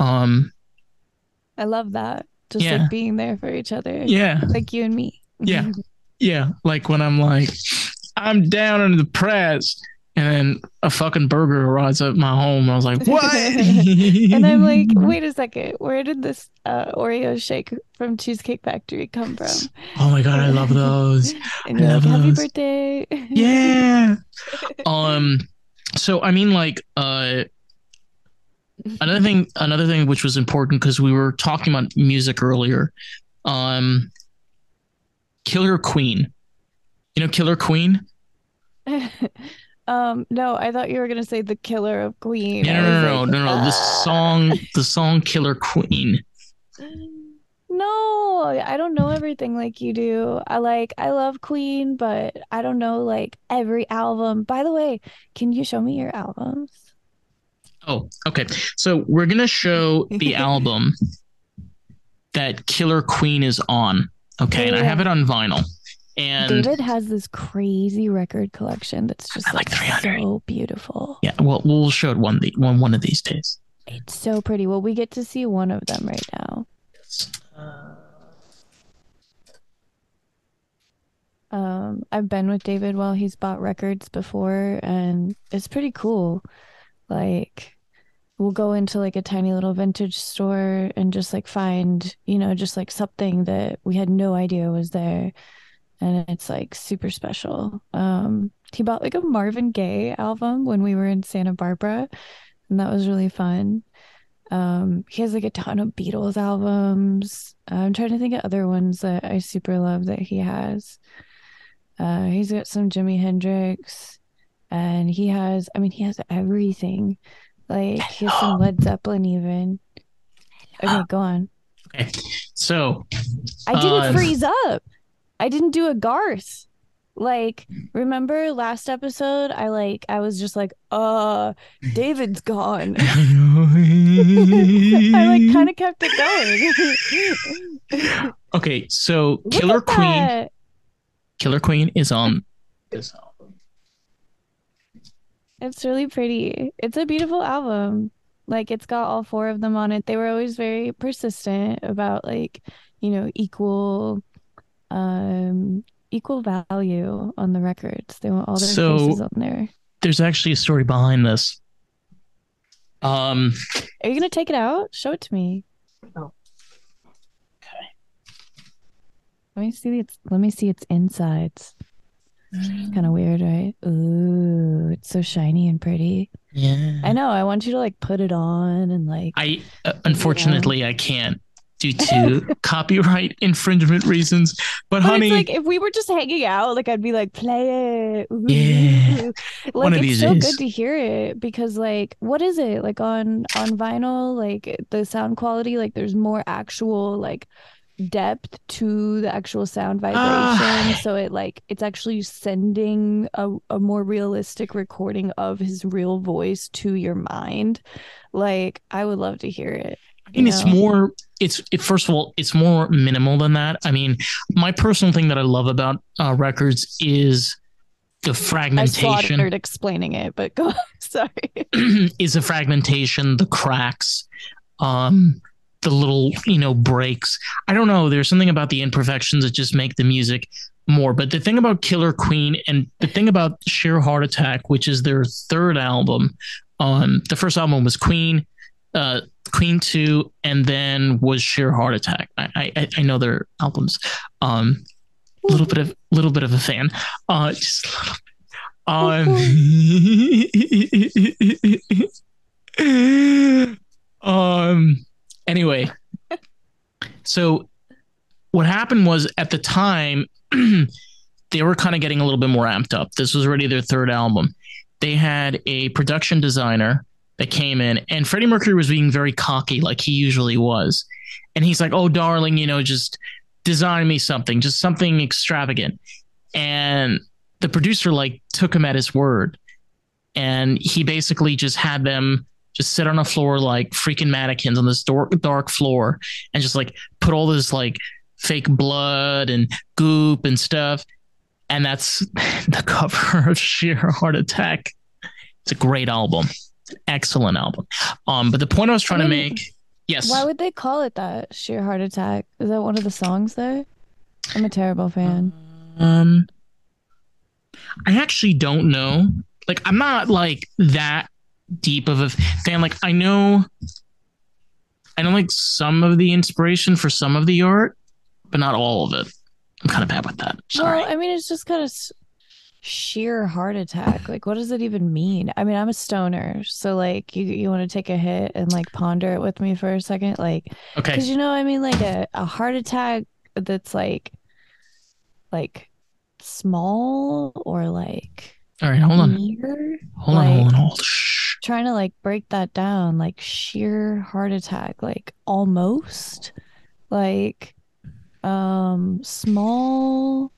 Um i love that. Just yeah. like being there for each other. Yeah. Like you and me. Yeah. Yeah. Like when i'm like i'm down in the press and then a fucking burger arrives at my home. I was like, what? [LAUGHS] and I'm like, [LAUGHS] wait a second. Where did this uh, Oreo shake from Cheesecake Factory come from? [LAUGHS] Oh my God, I love those. and you're like, happy birthday. yeah. um, so I mean, like, uh, another thing, another thing which was important because we were talking about music earlier. Um, Killer Queen. You know, Killer Queen? Um, no, I thought you were gonna say the Killer of Queen. No, no, no, no, like, no, no, The song, the song Killer Queen. [GASPS] No, I don't know everything like you do. I like, I love Queen, but I don't know like every album. By the way, can you show me your albums? Oh, okay. So we're gonna show the [LAUGHS] album that Killer Queen is on. Okay, yeah. and I have it on vinyl. And David has this crazy record collection that's just like, like so beautiful. Yeah, well, we'll show it one the one one of these days. It's so pretty. Well, we get to see one of them right now. Um, I've been with David while he's bought records before, and it's pretty cool. Like, we'll go into like a tiny little vintage store and just like find, you know, just like something that we had no idea was there and it's like super special. Um, he bought like a Marvin Gaye album when we were in Santa Barbara, and that was really fun. Um, he has like a ton of Beatles albums. I'm trying to think of other ones that I super love that he has. Uh, he's got some Jimi Hendrix, and he has, I mean, he has everything. Like he has some Led Zeppelin even. Okay, go on. Okay, so I didn't uh, freeze up. I didn't do a Garth. Like, remember last episode? I like, I was just like, uh, David's gone. [LAUGHS] [LAUGHS] I like kind of kept it going. [LAUGHS] okay, so Killer Queen, that. Killer Queen is on this album. It's really pretty. It's a beautiful album. Like, it's got all four of them on it. They were always very persistent about like, you know, equal um equal value on the records. They want all their so, faces on there. There's actually a story behind this. Um, are you gonna take it out? Show it to me. Oh. Okay. Let me see its. Let me see its insides. Kind of weird, right? Ooh, it's so shiny and pretty. Yeah. I know. I want you to like put it on and like. I uh, unfortunately I can't due to [LAUGHS] copyright infringement reasons. But, but honey, like if we were just hanging out, like I'd be like, play it. Ooh. Yeah. Like One of it's so days. good to hear it because like what is it? Like on on vinyl, like the sound quality, like there's more actual like depth to the actual sound vibration ah. so it like it's actually sending a, a more realistic recording of his real voice to your mind like i would love to hear it I mean, it's more. It's it, first of all, it's more minimal than that. I mean, my personal thing that I love about uh, records is the fragmentation. I explaining it, but go. [LAUGHS] Sorry. [CLEARS THROAT] is the fragmentation, the cracks, um, the little you know breaks. I don't know. There's something about the imperfections that just make the music more. But the thing about Killer Queen and the thing about Sheer Heart Attack, which is their third album, um, the first album was Queen uh, Queen Two, and then was Sheer Heart Attack. I I, I know their albums. Um, a little bit of little bit of a fan. Uh, just um, [LAUGHS] um. Anyway, so what happened was at the time [CLEARS THROAT] they were kind of getting a little bit more amped up. This was already their third album. They had a production designer that came in, and Freddie Mercury was being very cocky, like he usually was. And he's like, "Oh, darling, you know, just design me something, just something extravagant." And the producer like took him at his word, and he basically just had them just sit on a floor like freaking mannequins on this dark, dark floor, and just like put all this like fake blood and goop and stuff. And that's [LAUGHS] the cover of Sheer Heart Attack. It's a great album excellent album. Um, but the point I was trying I mean, to make, yes. Why would they call it that? Sheer Heart Attack. Is that one of the songs there? I'm a terrible fan. Um, I actually don't know. Like, I'm not like that deep of a fan. Like, I know, I know like some of the inspiration for some of the art, but not all of it. I'm kind of bad with that. Sorry. Well, I mean, it's just kind of sheer heart attack. Like what does it even mean? I mean i'm a stoner so like you you want to take a hit and like ponder it with me for a second? Like okay. because you know i mean? Like a, a heart attack that's like like small or like all right hold on. near, hold like, on hold on hold Shh. trying to like break that down like sheer heart attack like almost like um small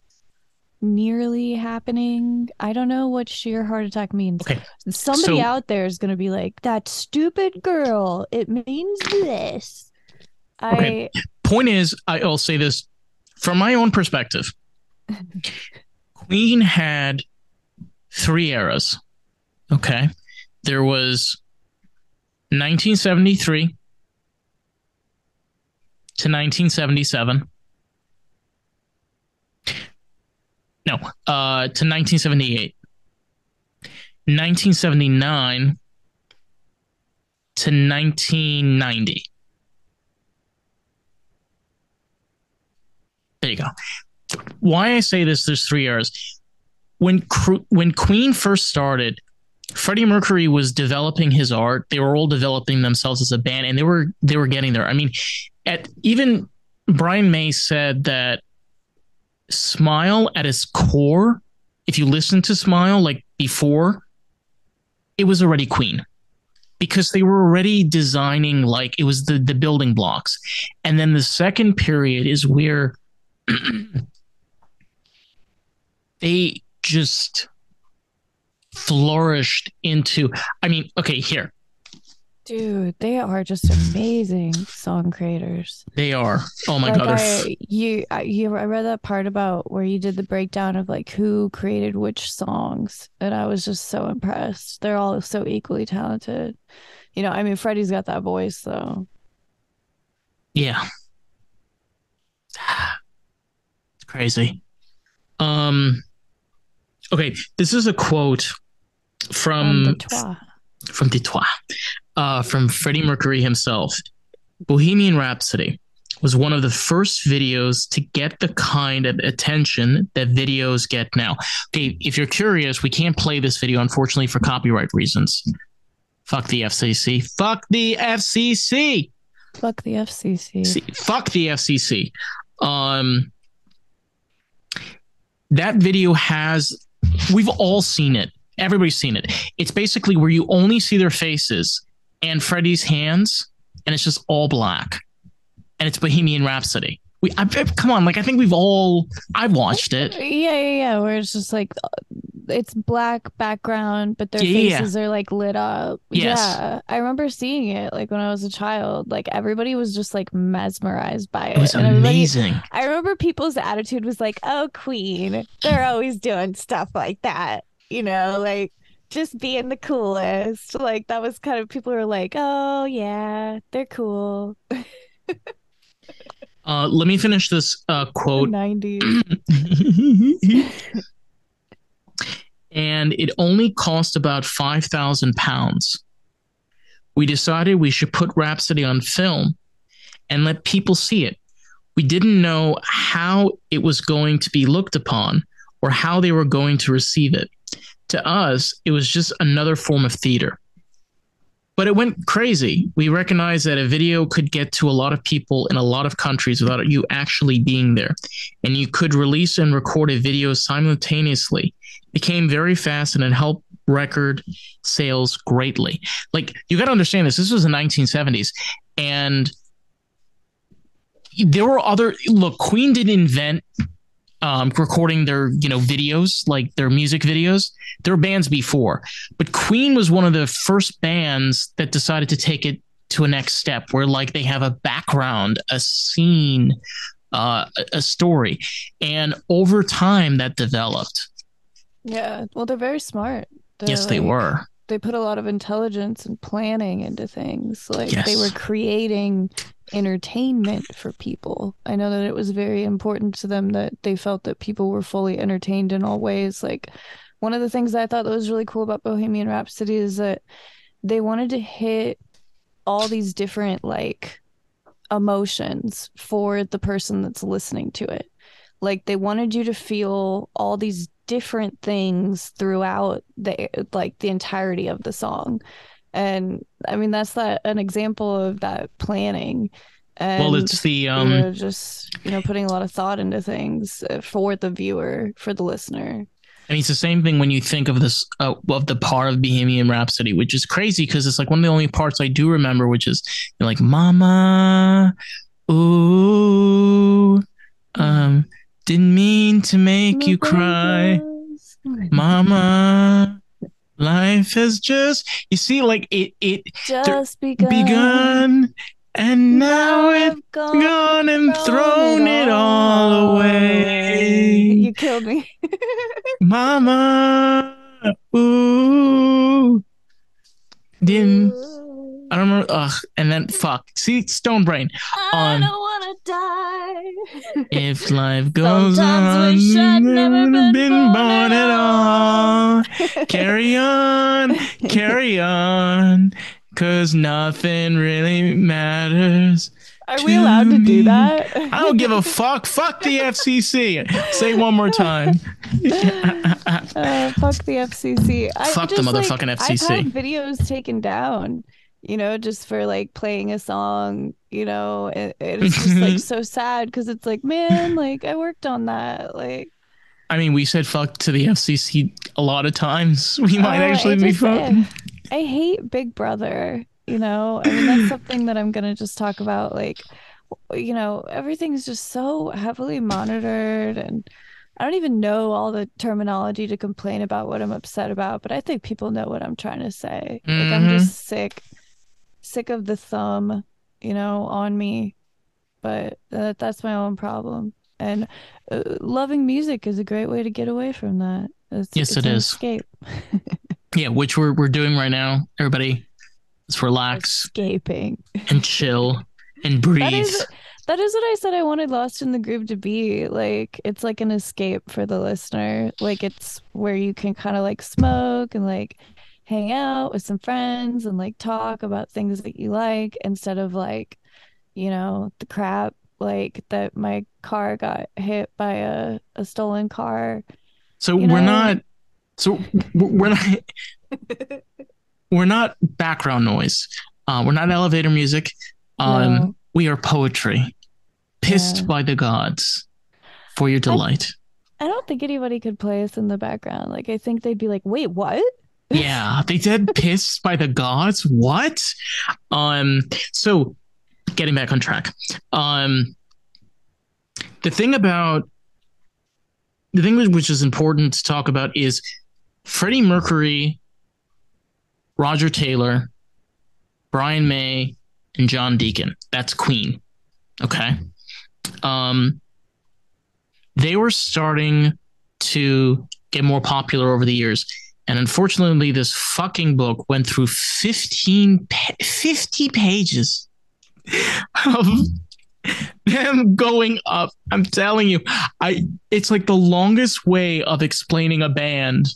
nearly happening. I don't know what sheer heart attack means. Okay. Somebody so, out there is going to be like, that stupid girl. It means this. Okay. I. Point is, I'll say this from my own perspective. [LAUGHS] Queen had three eras. Okay. There was 1973 to 1977. No, uh, to 1978. 1979 to 1990. There you go. Why I say this, there's three eras. When when Queen first started, Freddie Mercury was developing his art. They were all developing themselves as a band, and they were they were getting there. I mean, at even Brian May said that Smile at its core, if you listen to Smile like before, it was already Queen because they were already designing like it was the the building blocks. And then the second period is where [CLEARS THROAT] they just flourished into I mean, okay, here. Dude, they are just amazing song creators. They are. Oh my like god. I, you, I, you, I read that part about where you did the breakdown of like who created which songs, and I was just so impressed. They're all so equally talented. You know, I mean, Freddie's got that voice, though. Yeah. It's crazy. Um. Okay, this is a quote from um, from Detroit uh, from Freddie Mercury himself. Bohemian Rhapsody was one of the first videos to get the kind of attention that videos get now. Okay, if you're curious, we can't play this video, unfortunately, for copyright reasons. Fuck the FCC. Fuck the FCC. Fuck the FCC. See, fuck the FCC. Um, that video has, we've all seen it. Everybody's seen it. It's basically where you only see their faces and Freddie's hands, and it's just all black. And it's Bohemian Rhapsody. We, I, come on, like I think we've all, I've watched it. Yeah, yeah, yeah. Where it's just like it's black background, but their Yeah. faces are like lit up. Yes. Yeah, I remember seeing it like when I was a child. Like everybody was just like mesmerized by it. It was And amazing. I remember people's attitude was like, "Oh, Queen, they're always doing stuff like that." You know, like just being the coolest. Like that was kind of people were like, "Oh yeah, they're cool." [LAUGHS] Uh, let me finish this uh, quote. Nineties. [LAUGHS] and it only cost about five thousand pounds. We decided we should put Rhapsody on film and let people see it. We didn't know how it was going to be looked upon or how they were going to receive it. To us, it was just another form of theater. But it went crazy. We recognized that a video could get to a lot of people in a lot of countries without you actually being there. And you could release and record a video simultaneously It became very fast and it helped record sales greatly. Like you got to understand this. This was the 1970s, and there were other. Look, Queen didn't invent um, recording their you know videos like their music videos. There were bands before, but Queen was one of the first bands that decided to take it to a next step, where like they have a background, a scene, uh, a- story, and over time that developed. Yeah, well, they're very smart. They're, yes, they like- were. They put a lot of intelligence and planning into things. Like they were creating entertainment for people. I know that it was very important to them that they felt that people were fully entertained in all ways. Like one of the things that I thought that was really cool about Bohemian Rhapsody is that they wanted to hit all these different like emotions for the person that's listening to it. Like they wanted you to feel all these different things throughout the like the entirety of the song. And I mean that's that an example of that planning. And well, it's the you um. know, just you know putting a lot of thought into things uh, for the viewer, for the listener. I mean, it's the same thing when you think of this uh, of the part of Bohemian Rhapsody, which is crazy because it's like one of the only parts I do remember, which is you know, like "Mama, ooh, um, didn't mean to make you cry, Mama." Life has just you see, like it it Just begun. begun, and now it's I've gone, gone and thrown it all away. You killed me. [LAUGHS] Mama, ooh, didn't I don't remember? Ugh, and then fuck. See, Stone Brain. On- die. If life [LAUGHS] goes Sometimes on, wish I'd never would've been born at all. [LAUGHS] Carry on, carry on, cause nothing really matters. Are we allowed to to do that? I don't give a fuck. Fuck the FCC. Say one more time. [LAUGHS] Uh, fuck the FCC. I Fuck the just, like, motherfucking I've FCC. had videos taken down, you know, just for like playing a song. You know, it, it's just like [LAUGHS] so sad because it's like, man, like I worked on that. Like, I mean, we said fuck to the FCC a lot of times. [LAUGHS] We might uh, actually be just- fuck. I hate Big Brother. You know, I mean, that's something that I'm gonna just talk about. Like, you know, everything's just so heavily monitored, and I don't even know all the terminology to complain about what I'm upset about. But I think people know what I'm trying to say. Like, I'm Mhm. just sick, sick of the thumb, you know, on me. But that that's my own problem. And uh, loving music is a great way to get away from that. It's, Yes, it's it is. Escape. [LAUGHS] Yeah, which we're we're doing right now. Everybody, let's relax Escaping. and chill and breathe. [LAUGHS] That is that is what I said I wanted Lost in the Groove to be. Like it's like an escape for the listener. Like it's where you can kind of like smoke and like hang out with some friends and like talk about things that you like instead of like, you know, the crap like that my car got hit by a, a stolen car. So you we're not so we're not [LAUGHS] we're not background noise. Uh, we're not elevator music. Um, no. we are poetry. Pissed yeah. by the gods for your delight. I, I don't think anybody could play us in the background. Like I think they'd be like, "Wait, what?" Yeah, they said pissed by the gods. What? Um, so getting back on track. Um, the thing about the thing which is important to talk about is Freddie Mercury, Roger Taylor, Brian May, and John Deacon. That's Queen. Okay. Um, they were starting to get more popular over the years and unfortunately, this fucking book went through 15, 50 pages of them going up. I'm telling you, I it's like the longest way of explaining a band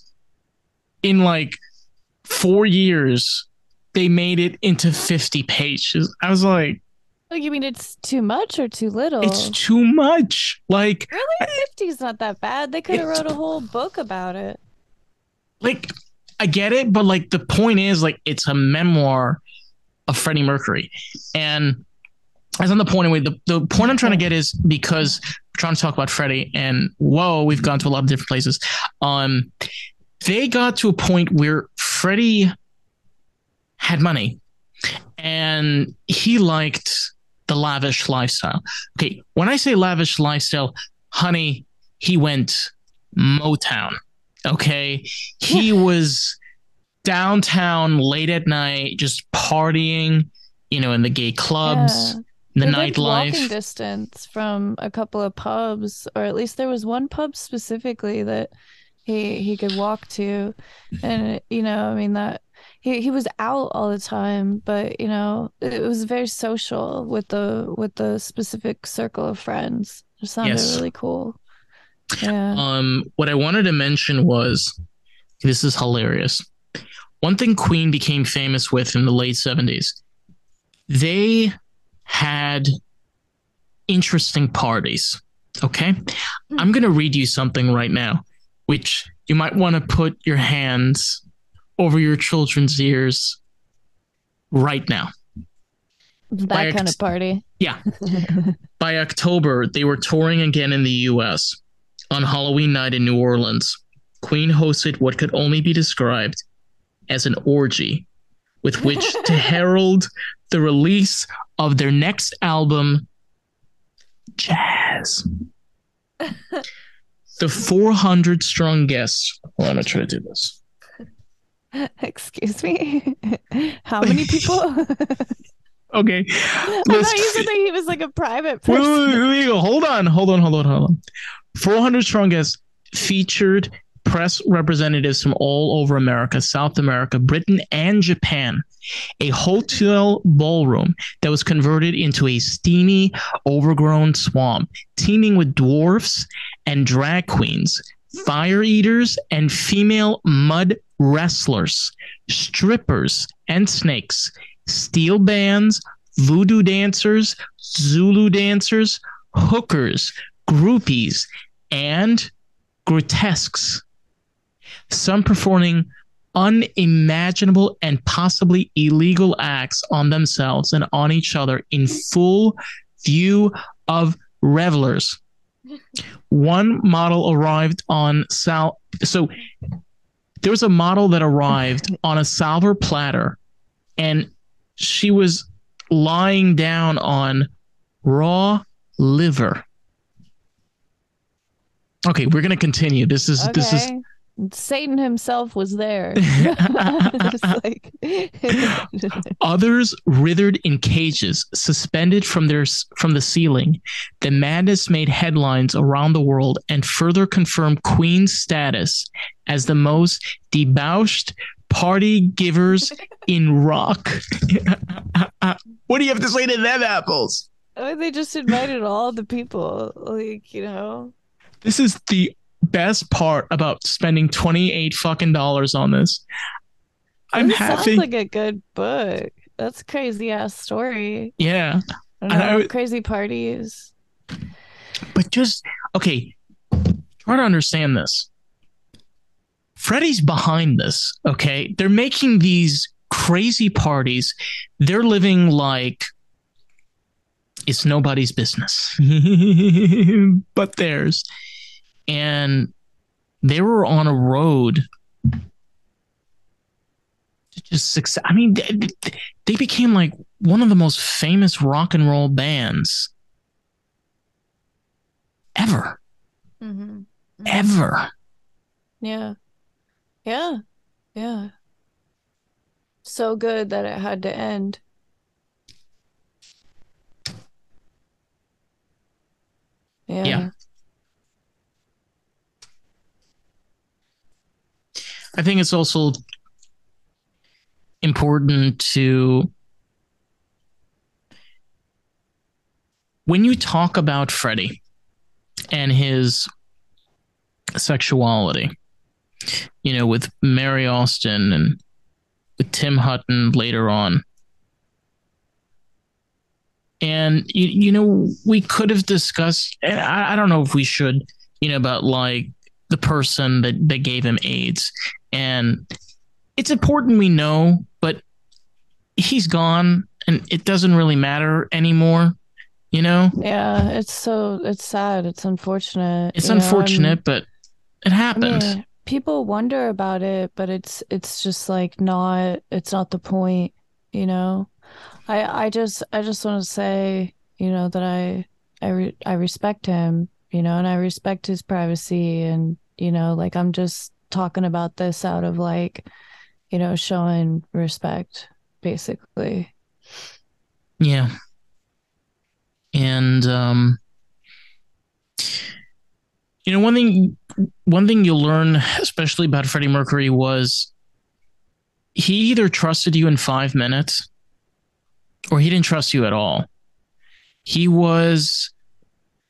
in like four years. They made it into 50 pages. I was like, like, you mean it's too much or too little? It's too much. Like, really? 50 is not that bad. They could have wrote a whole book about it like I get it, but like the point is like it's a memoir of Freddie Mercury. And as on the point away, the, the point I'm trying to get is because we're trying to talk about Freddie and whoa, we've gone to a lot of different places. Um they got to a point where Freddie had money and he liked the lavish lifestyle. Okay, when I say lavish lifestyle, honey, he went Motown. Okay. [LAUGHS] He was downtown late at night, just partying, you know, in the gay clubs, yeah. the nightlife. Walking distance from a couple of pubs, or at least there was one pub specifically that he he could walk to, and you know, I mean that he he was out all the time, but you know, it was very social with the with the specific circle of friends. It sounded yes. really cool. Yeah. Um, what I wanted to mention was this is hilarious. One thing Queen became famous with in the late 70s, they had interesting parties. Okay. Mm-hmm. I'm going to read you something right now, which you might want to put your hands over your children's ears right now. That By kind of party. Yeah. [LAUGHS] By October, they were touring again in the US. On Halloween night in New Orleans, Queen hosted what could only be described as an orgy with which [LAUGHS] to herald the release of their next album, Jazz. [LAUGHS] the 400 strong guests. On, I'm try to do this. [LAUGHS] Excuse me. How many people? okay. I thought you said that he was like a private person. Wait, wait, wait, hold on, hold on, hold on, hold on. 400 Strongest featured press representatives from all over America, South America, Britain, and Japan. A hotel ballroom that was converted into a steamy, overgrown swamp, teeming with dwarfs and drag queens, fire eaters and female mud wrestlers, strippers and snakes, steel bands, voodoo dancers, Zulu dancers, hookers, groupies, and grotesques. Some performing unimaginable and possibly illegal acts on themselves and on each other in full view of revelers. One model arrived on Sal. So there was a model that arrived [LAUGHS] on a silver platter, and she was lying down on raw liver. Okay, we're gonna continue. This is okay. this is Satan himself was there. [LAUGHS] [LAUGHS] like... [LAUGHS] Others writhed in cages, suspended from their from the ceiling. The madness made headlines around the world and further confirmed Queen's status as the most debauched party givers in rock. what do you have to say to them, apples? I mean, they just invited all the people, like you know. This is the best part about spending 28 fucking dollars on this. I'm happy. Sounds like a good book. That's crazy ass story. Yeah. I know, crazy parties. But just okay, try to understand this. Freddie's behind this, okay? They're making these crazy parties. They're living like it's nobody's business [LAUGHS] but theirs. And they were on a road to just success. I mean, they, they became like one of the most famous rock and roll bands ever. Mm-hmm. Mm-hmm. Ever. Yeah. Yeah. Yeah. So good that it had to end. Yeah. yeah. I think it's also important to when you talk about Freddie and his sexuality, you know, with Mary Austin and with Jim Hutton later on. And you, you know, we could have discussed. I, I don't know if we should, you know, about like the person that that gave him AIDS, and it's important we know, but he's gone, and it doesn't really matter anymore. You know? Yeah, it's so it's sad. It's unfortunate. It's unfortunate, know? but it happened. I mean, people wonder about it, but it's it's just like not it's not the point, you know. I I just I just want to say, you know, that I I re- I respect him, you know, and I respect his privacy and, you know, like I'm just talking about this out of like, you know, showing respect basically. Yeah. And um you know, one thing one thing you'll learn, especially about Freddie Mercury, was he either trusted you in five minutes or he didn't trust you at all. He was,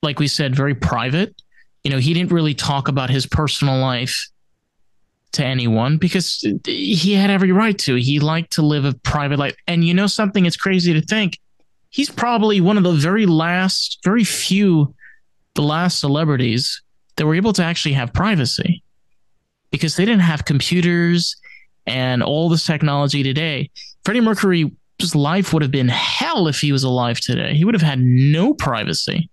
like we said, very private. You know, he didn't really talk about his personal life to anyone because he had every right to. He liked to live a private life. And you know something? It's crazy to think he's probably one of the very last, very few, the last celebrities that were able to actually have privacy because they didn't have computers and all this technology today. Freddie Mercury's life would have been hell if he was alive today. He would have had no privacy.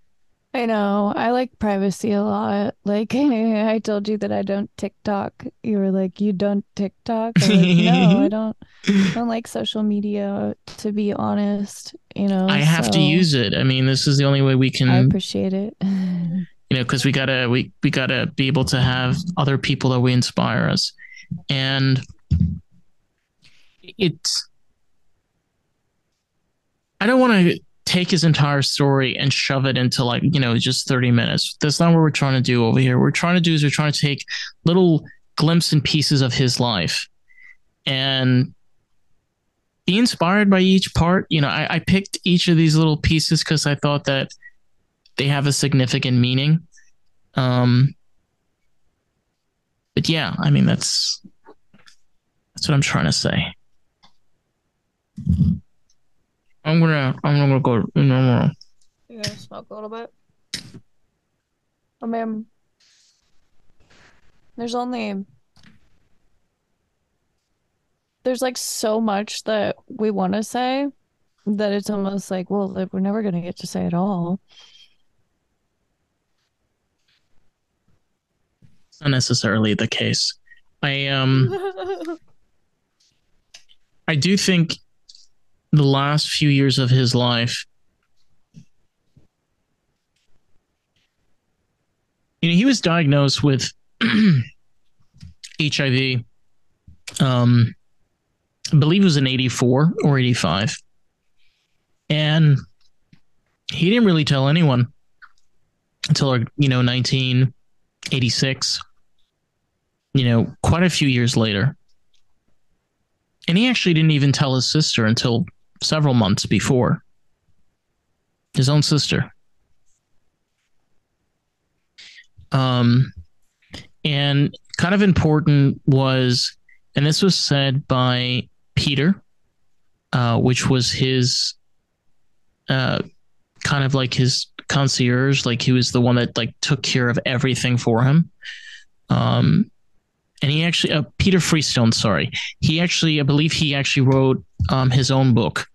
I know. I like privacy a lot. Like [LAUGHS] I told you that I don't TikTok. You were like, "You don't TikTok?" I like, no, I [LAUGHS] don't. I don't like social media. To be honest, you know. I have so to use it. I mean, this is the only way we can. I appreciate it. [LAUGHS] you know because we gotta we we gotta be able to have other people that we inspire us and it's i don't want to take his entire story and shove it into like you know just 30 minutes that's not what we're trying to do over here we're trying to do is we're trying to take little glimpses and pieces of his life and be inspired by each part you know i, I picked each of these little pieces because i thought that they have a significant meaning. Um, but yeah, I mean that's that's what I'm trying to say. I'm gonna I'm gonna go. Normal. You gonna smoke a little bit. I mean, there's only there's like so much that we want to say that it's almost like well like, we're never gonna get to say it all. not necessarily the case. I um [LAUGHS] I do think the last few years of his life you know he was diagnosed with [CLEARS THROAT] HIV um I believe it was in 84 or 85 and he didn't really tell anyone until you know 1986 you know, quite a few years later. And he actually didn't even tell his sister until several months before. His own sister. Um, and kind of important was And this was said by Peter, uh, which was his uh, kind of like his concierge. Like he was the one that like took care of everything for him. Um, and he actually, uh, Peter Freestone, sorry, he actually, I believe he actually wrote um, his own book.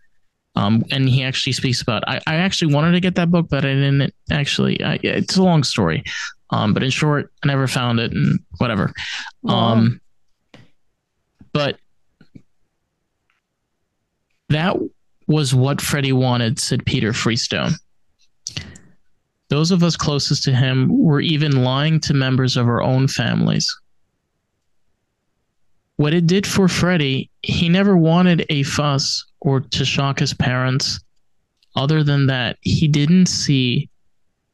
Um, and he actually speaks about. I, I actually wanted to get that book, but I didn't actually. I, it's a long story, um, but in short, I never found it, and whatever. Wow. Um, but that was what Freddie wanted," said Peter Freestone. Those of us closest to him were even lying to members of our own families what it did for Freddie, he never wanted a fuss or to shock his parents. Other than that, he didn't see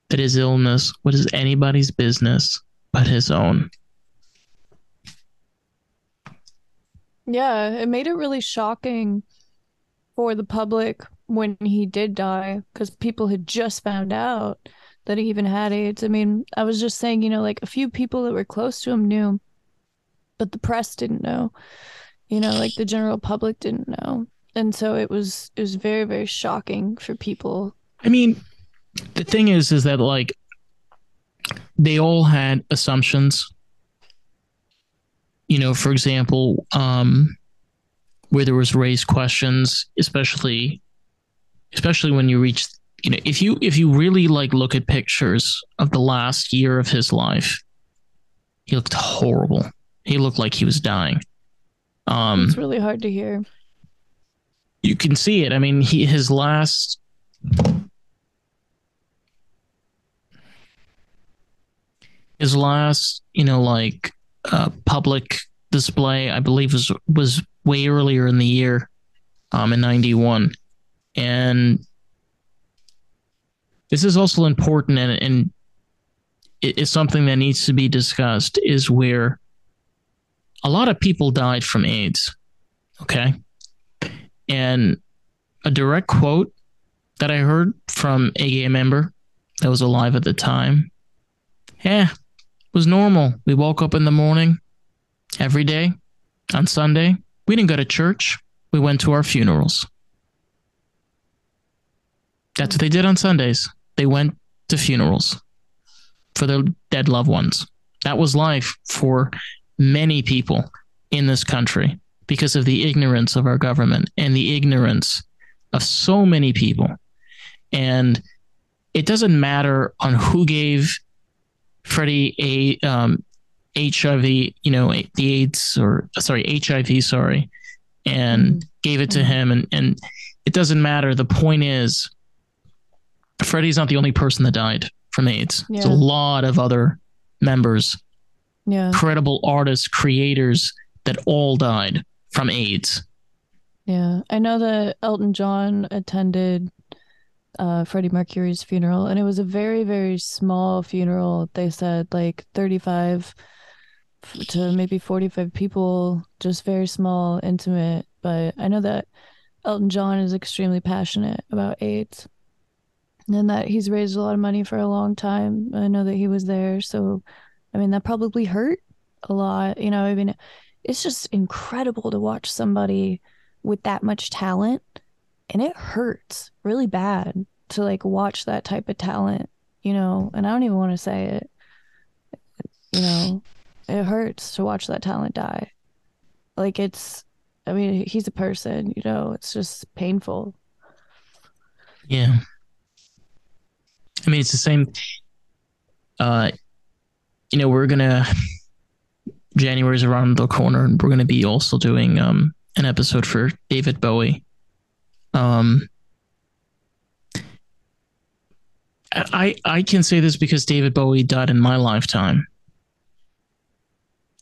that his illness was anybody's business but his own. Yeah, it made it really shocking for the public when he did die because people had just found out that he even had AIDS. I mean, I was just saying, you know, like a few people that were close to him knew but the press didn't know. You know, like the general public didn't know. And so it was it was very very shocking for people. I mean, the thing is is that like they all had assumptions. You know, for example, um where there was raised questions, especially especially when you reach you know, if you if you really like look at pictures of the last year of his life, he looked horrible. He looked like he was dying. Um, it's really hard to hear. You can see it. I mean, he his last his last, you know, like uh, public display, I believe was was way earlier in the year, um, in '91, and this is also important and, and it is something that needs to be discussed. Is where a lot of people died from AIDS. Okay. And a direct quote that I heard from a gay member that was alive at the time. Yeah, it was normal. We woke up in the morning every day on Sunday. We didn't go to church. We went to our funerals. That's what they did on Sundays. They went to funerals for their dead loved ones. That was life for many people in this country because of the ignorance of our government and the ignorance of so many people. And it doesn't matter on who gave Freddie a um, HIV, you know, the AIDS or sorry, HIV, sorry, and mm-hmm. gave it to mm-hmm. him. And, and it doesn't matter. The point is, Freddie's not the only person that died from AIDS. Yeah. There's a lot of other members yeah. credible artists, creators that all died from AIDS. Yeah, I know that Elton John attended uh, Freddie Mercury's funeral, and it was a very, very small funeral. They said like 35 to maybe 45 people, just very small, intimate. But I know that Elton John is extremely passionate about AIDS and that he's raised a lot of money for a long time. I know that he was there. So I mean, that probably hurt a lot. You know, I mean, it's just incredible to watch somebody with that much talent. And it hurts really bad to like watch that type of talent, you know, and I don't even want to say it. You know, it hurts to watch that talent die. Like it's, I mean, he's a person, you know, it's just painful. Yeah. I mean, it's the same. Uh, you know, we're gonna January's around the corner, and we're gonna be also doing um an episode for David Bowie. Um, I I can say this because David Bowie died in my lifetime.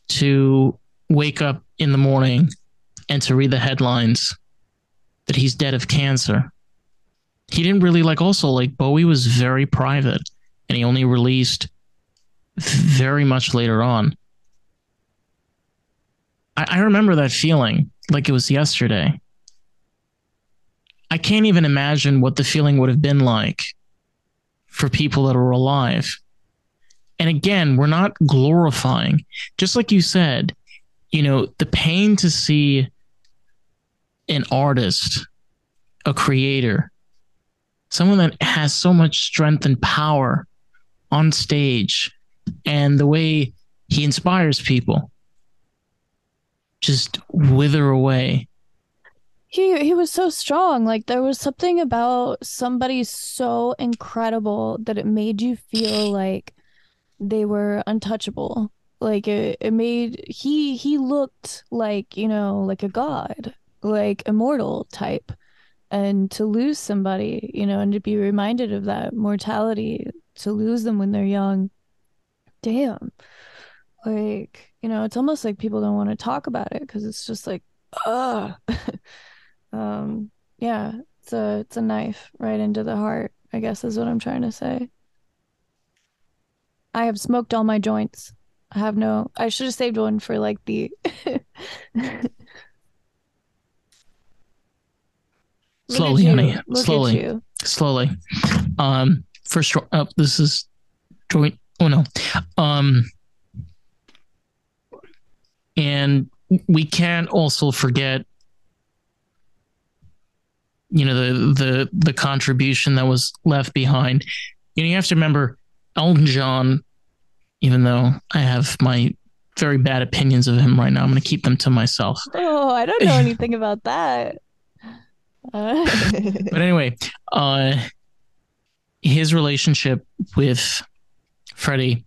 To wake up in the morning and to read the headlines that he's dead of cancer. He didn't really like also like Bowie was very private and he only released very much later on. I, I remember that feeling like it was yesterday. I can't even imagine what the feeling would have been like for people that are alive. And again, we're not glorifying, just like you said, you know, the pain to see an artist, a creator, someone that has so much strength and power on stage and the way he inspires people just wither away. He he was so strong. Like there was something about somebody so incredible that it made you feel like they were untouchable. Like it, it made he he looked like, you know, like a god, like immortal type. And to lose somebody, you know, and to be reminded of that mortality, to lose them when they're young, damn. Like, you know, it's almost like people don't want to talk about it because it's just like, ugh. [LAUGHS] um, yeah, it's a it's a knife right into the heart, I guess is what I'm trying to say. I have smoked all my joints. I have no I should have saved one for like the [LAUGHS] Slowly, honey. Slowly. Slowly. Um first up oh, this is joint oh no. Um and we can't also forget you know the the the contribution that was left behind. You know you have to remember elton john even though i have my very bad opinions of him right now i'm going to keep them to myself. Oh i don't know [LAUGHS] anything about that. But anyway uh his relationship with freddie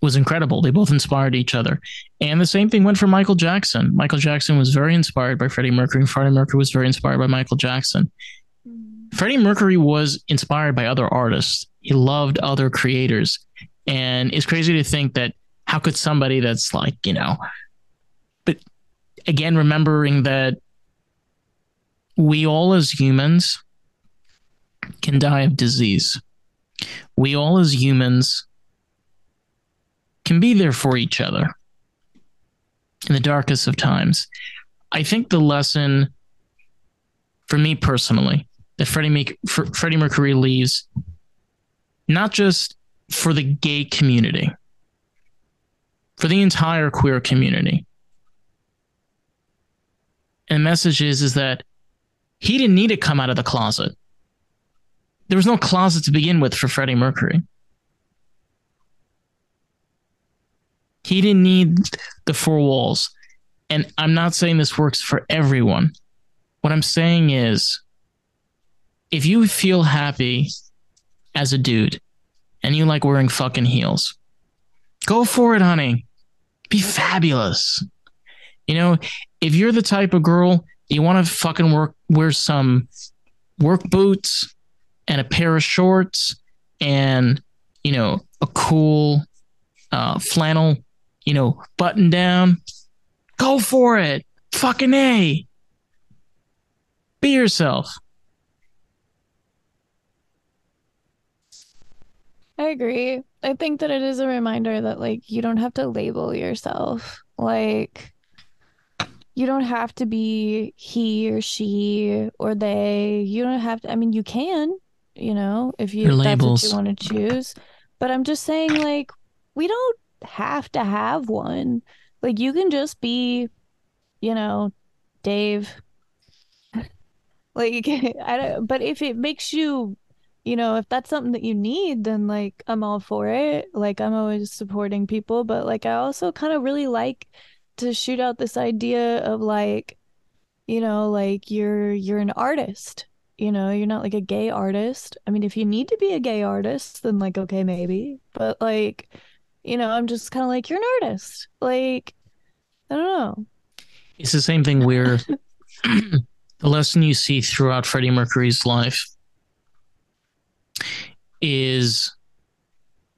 was incredible. They both inspired each other. And the same thing went for Michael Jackson. Michael Jackson was very inspired by Freddie Mercury, and Freddie Mercury was very inspired by Michael Jackson. Mm. Freddie Mercury was inspired by other artists. He loved other creators. And it's crazy to think that how could somebody that's like, you know, but again, remembering that we all as humans can die of disease. We all as humans can be there for each other in the darkest of times. I think the lesson for me personally that Freddie, Freddie Mercury leaves, not just for the gay community, for the entire queer community. And the message is, is that he didn't need to come out of the closet. There was no closet to begin with for Freddie Mercury. He didn't need the four walls. And I'm not saying this works for everyone. What I'm saying is if you feel happy as a dude and you like wearing fucking heels, go for it, honey. Be fabulous. You know, if you're the type of girl you want to fucking work wear some work boots and a pair of shorts and you know a cool uh, flannel you know, button down, go for it. Fucking A. Be yourself. I agree. I think that it is a reminder that like you don't have to label yourself. Like you don't have to be he or she or they. You don't have to I mean you can, you know, if you Your that's labels. what you want to choose. But I'm just saying like we don't have to have one. Like you can just be, you know, Dave. [LAUGHS] like [LAUGHS] I don't but if it makes you you know, if that's something that you need, then like I'm all for it. Like I'm always supporting people, but like I also kind of really like to shoot out this idea of like, you know, like you're you're an artist. You know, you're not like a gay artist. I mean, if you need to be a gay artist, then like okay, maybe. But like you know, I'm just kind of like, you're an artist. Like, I don't know. It's the same thing where [LAUGHS] [CLEARS THROAT] the lesson you see throughout Freddie Mercury's life is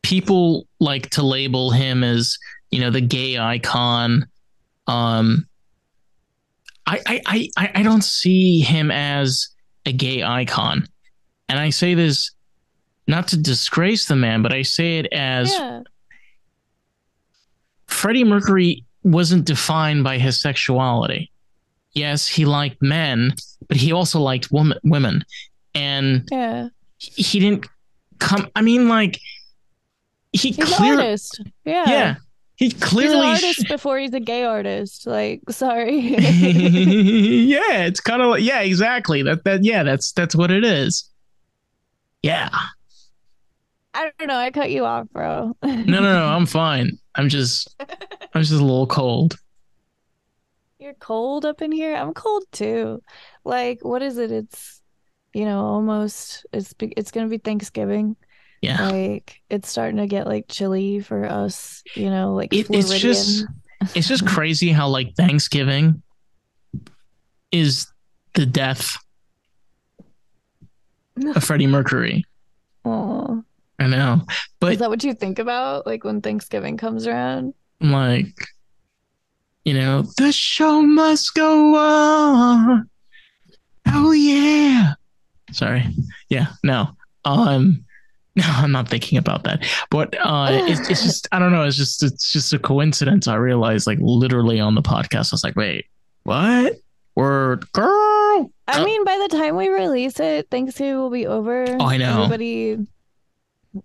people like to label him as, you know, the gay icon. Um, I, I, I, I don't see him as a gay icon. And I say this not to disgrace the man, but I say it as yeah. Freddie Mercury wasn't defined by his sexuality. Yes, he liked men, but he also liked woman, women. And yeah. he didn't come. I mean, like, he clearly. Yeah. Yeah. He clearly he's an artist sh- before he's a gay artist. Like, sorry. [LAUGHS] [LAUGHS] yeah, it's kind of like yeah, exactly. That that yeah, that's that's what it is. Yeah. I don't know. I cut you off, bro. no, no, no. I'm [LAUGHS] fine. I'm just, I'm just a little cold. You're cold up in here. I'm cold too. Like, what is it? It's, you know, almost. It's it's gonna be Thanksgiving. Yeah. Like it's starting to get like chilly for us. You know, like it, it's just, [LAUGHS] it's just crazy how like Thanksgiving is the death of Freddie Mercury. Oh. I know. But is that what you think about like when Thanksgiving comes around? Like, you know, the show must go on. Oh yeah. Sorry. Yeah, no. Um no, [LAUGHS] I'm not thinking about that. But uh it's, it's [SIGHS] just I don't know, it's just it's just a coincidence. I realized like literally on the podcast, I was like, wait, what? Word girl. I mean, by the time we release it, Thanksgiving will be over. Oh, I know. Everybody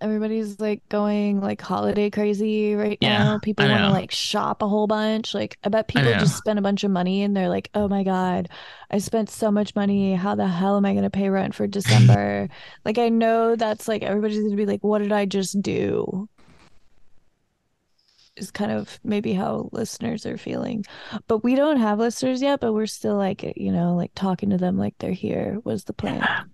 everybody's like going like holiday crazy right yeah, now. People want to like shop a whole bunch. Like I bet people I just spend a bunch of money and they're like, "Oh my god, I spent so much money. How the hell am I going to pay rent for December?" [LAUGHS] like I know that's like everybody's going to be like, "What did I just do?" Is kind of maybe how listeners are feeling. But we don't have listeners yet, but we're still like, you know, like talking to them like they're here was the plan.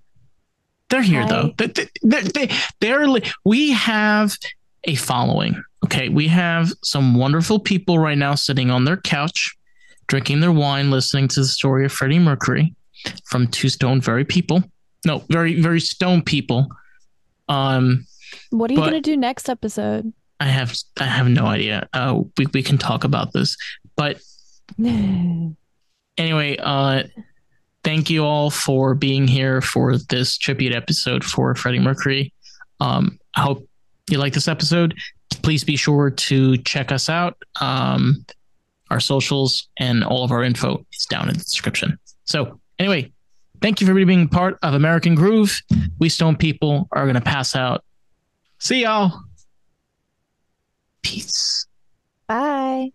They're here though. They, they, they, they're we have a following. Okay, we have some wonderful people right now sitting on their couch, drinking their wine, listening to the story of Freddie Mercury from two stone very people. No, very very stone people. Um, what are you gonna do next episode? I have I have no idea. Uh, we we can talk about this, but [SIGHS] anyway, uh, thank you all for being here for this tribute episode for Freddie Mercury. Um, I hope you like this episode. Please be sure to check us out. Um, our socials and all of our info is down in the description. So, anyway, thank you for being part of American Groove. We Stone people are going to pass out. See y'all. Peace. Bye.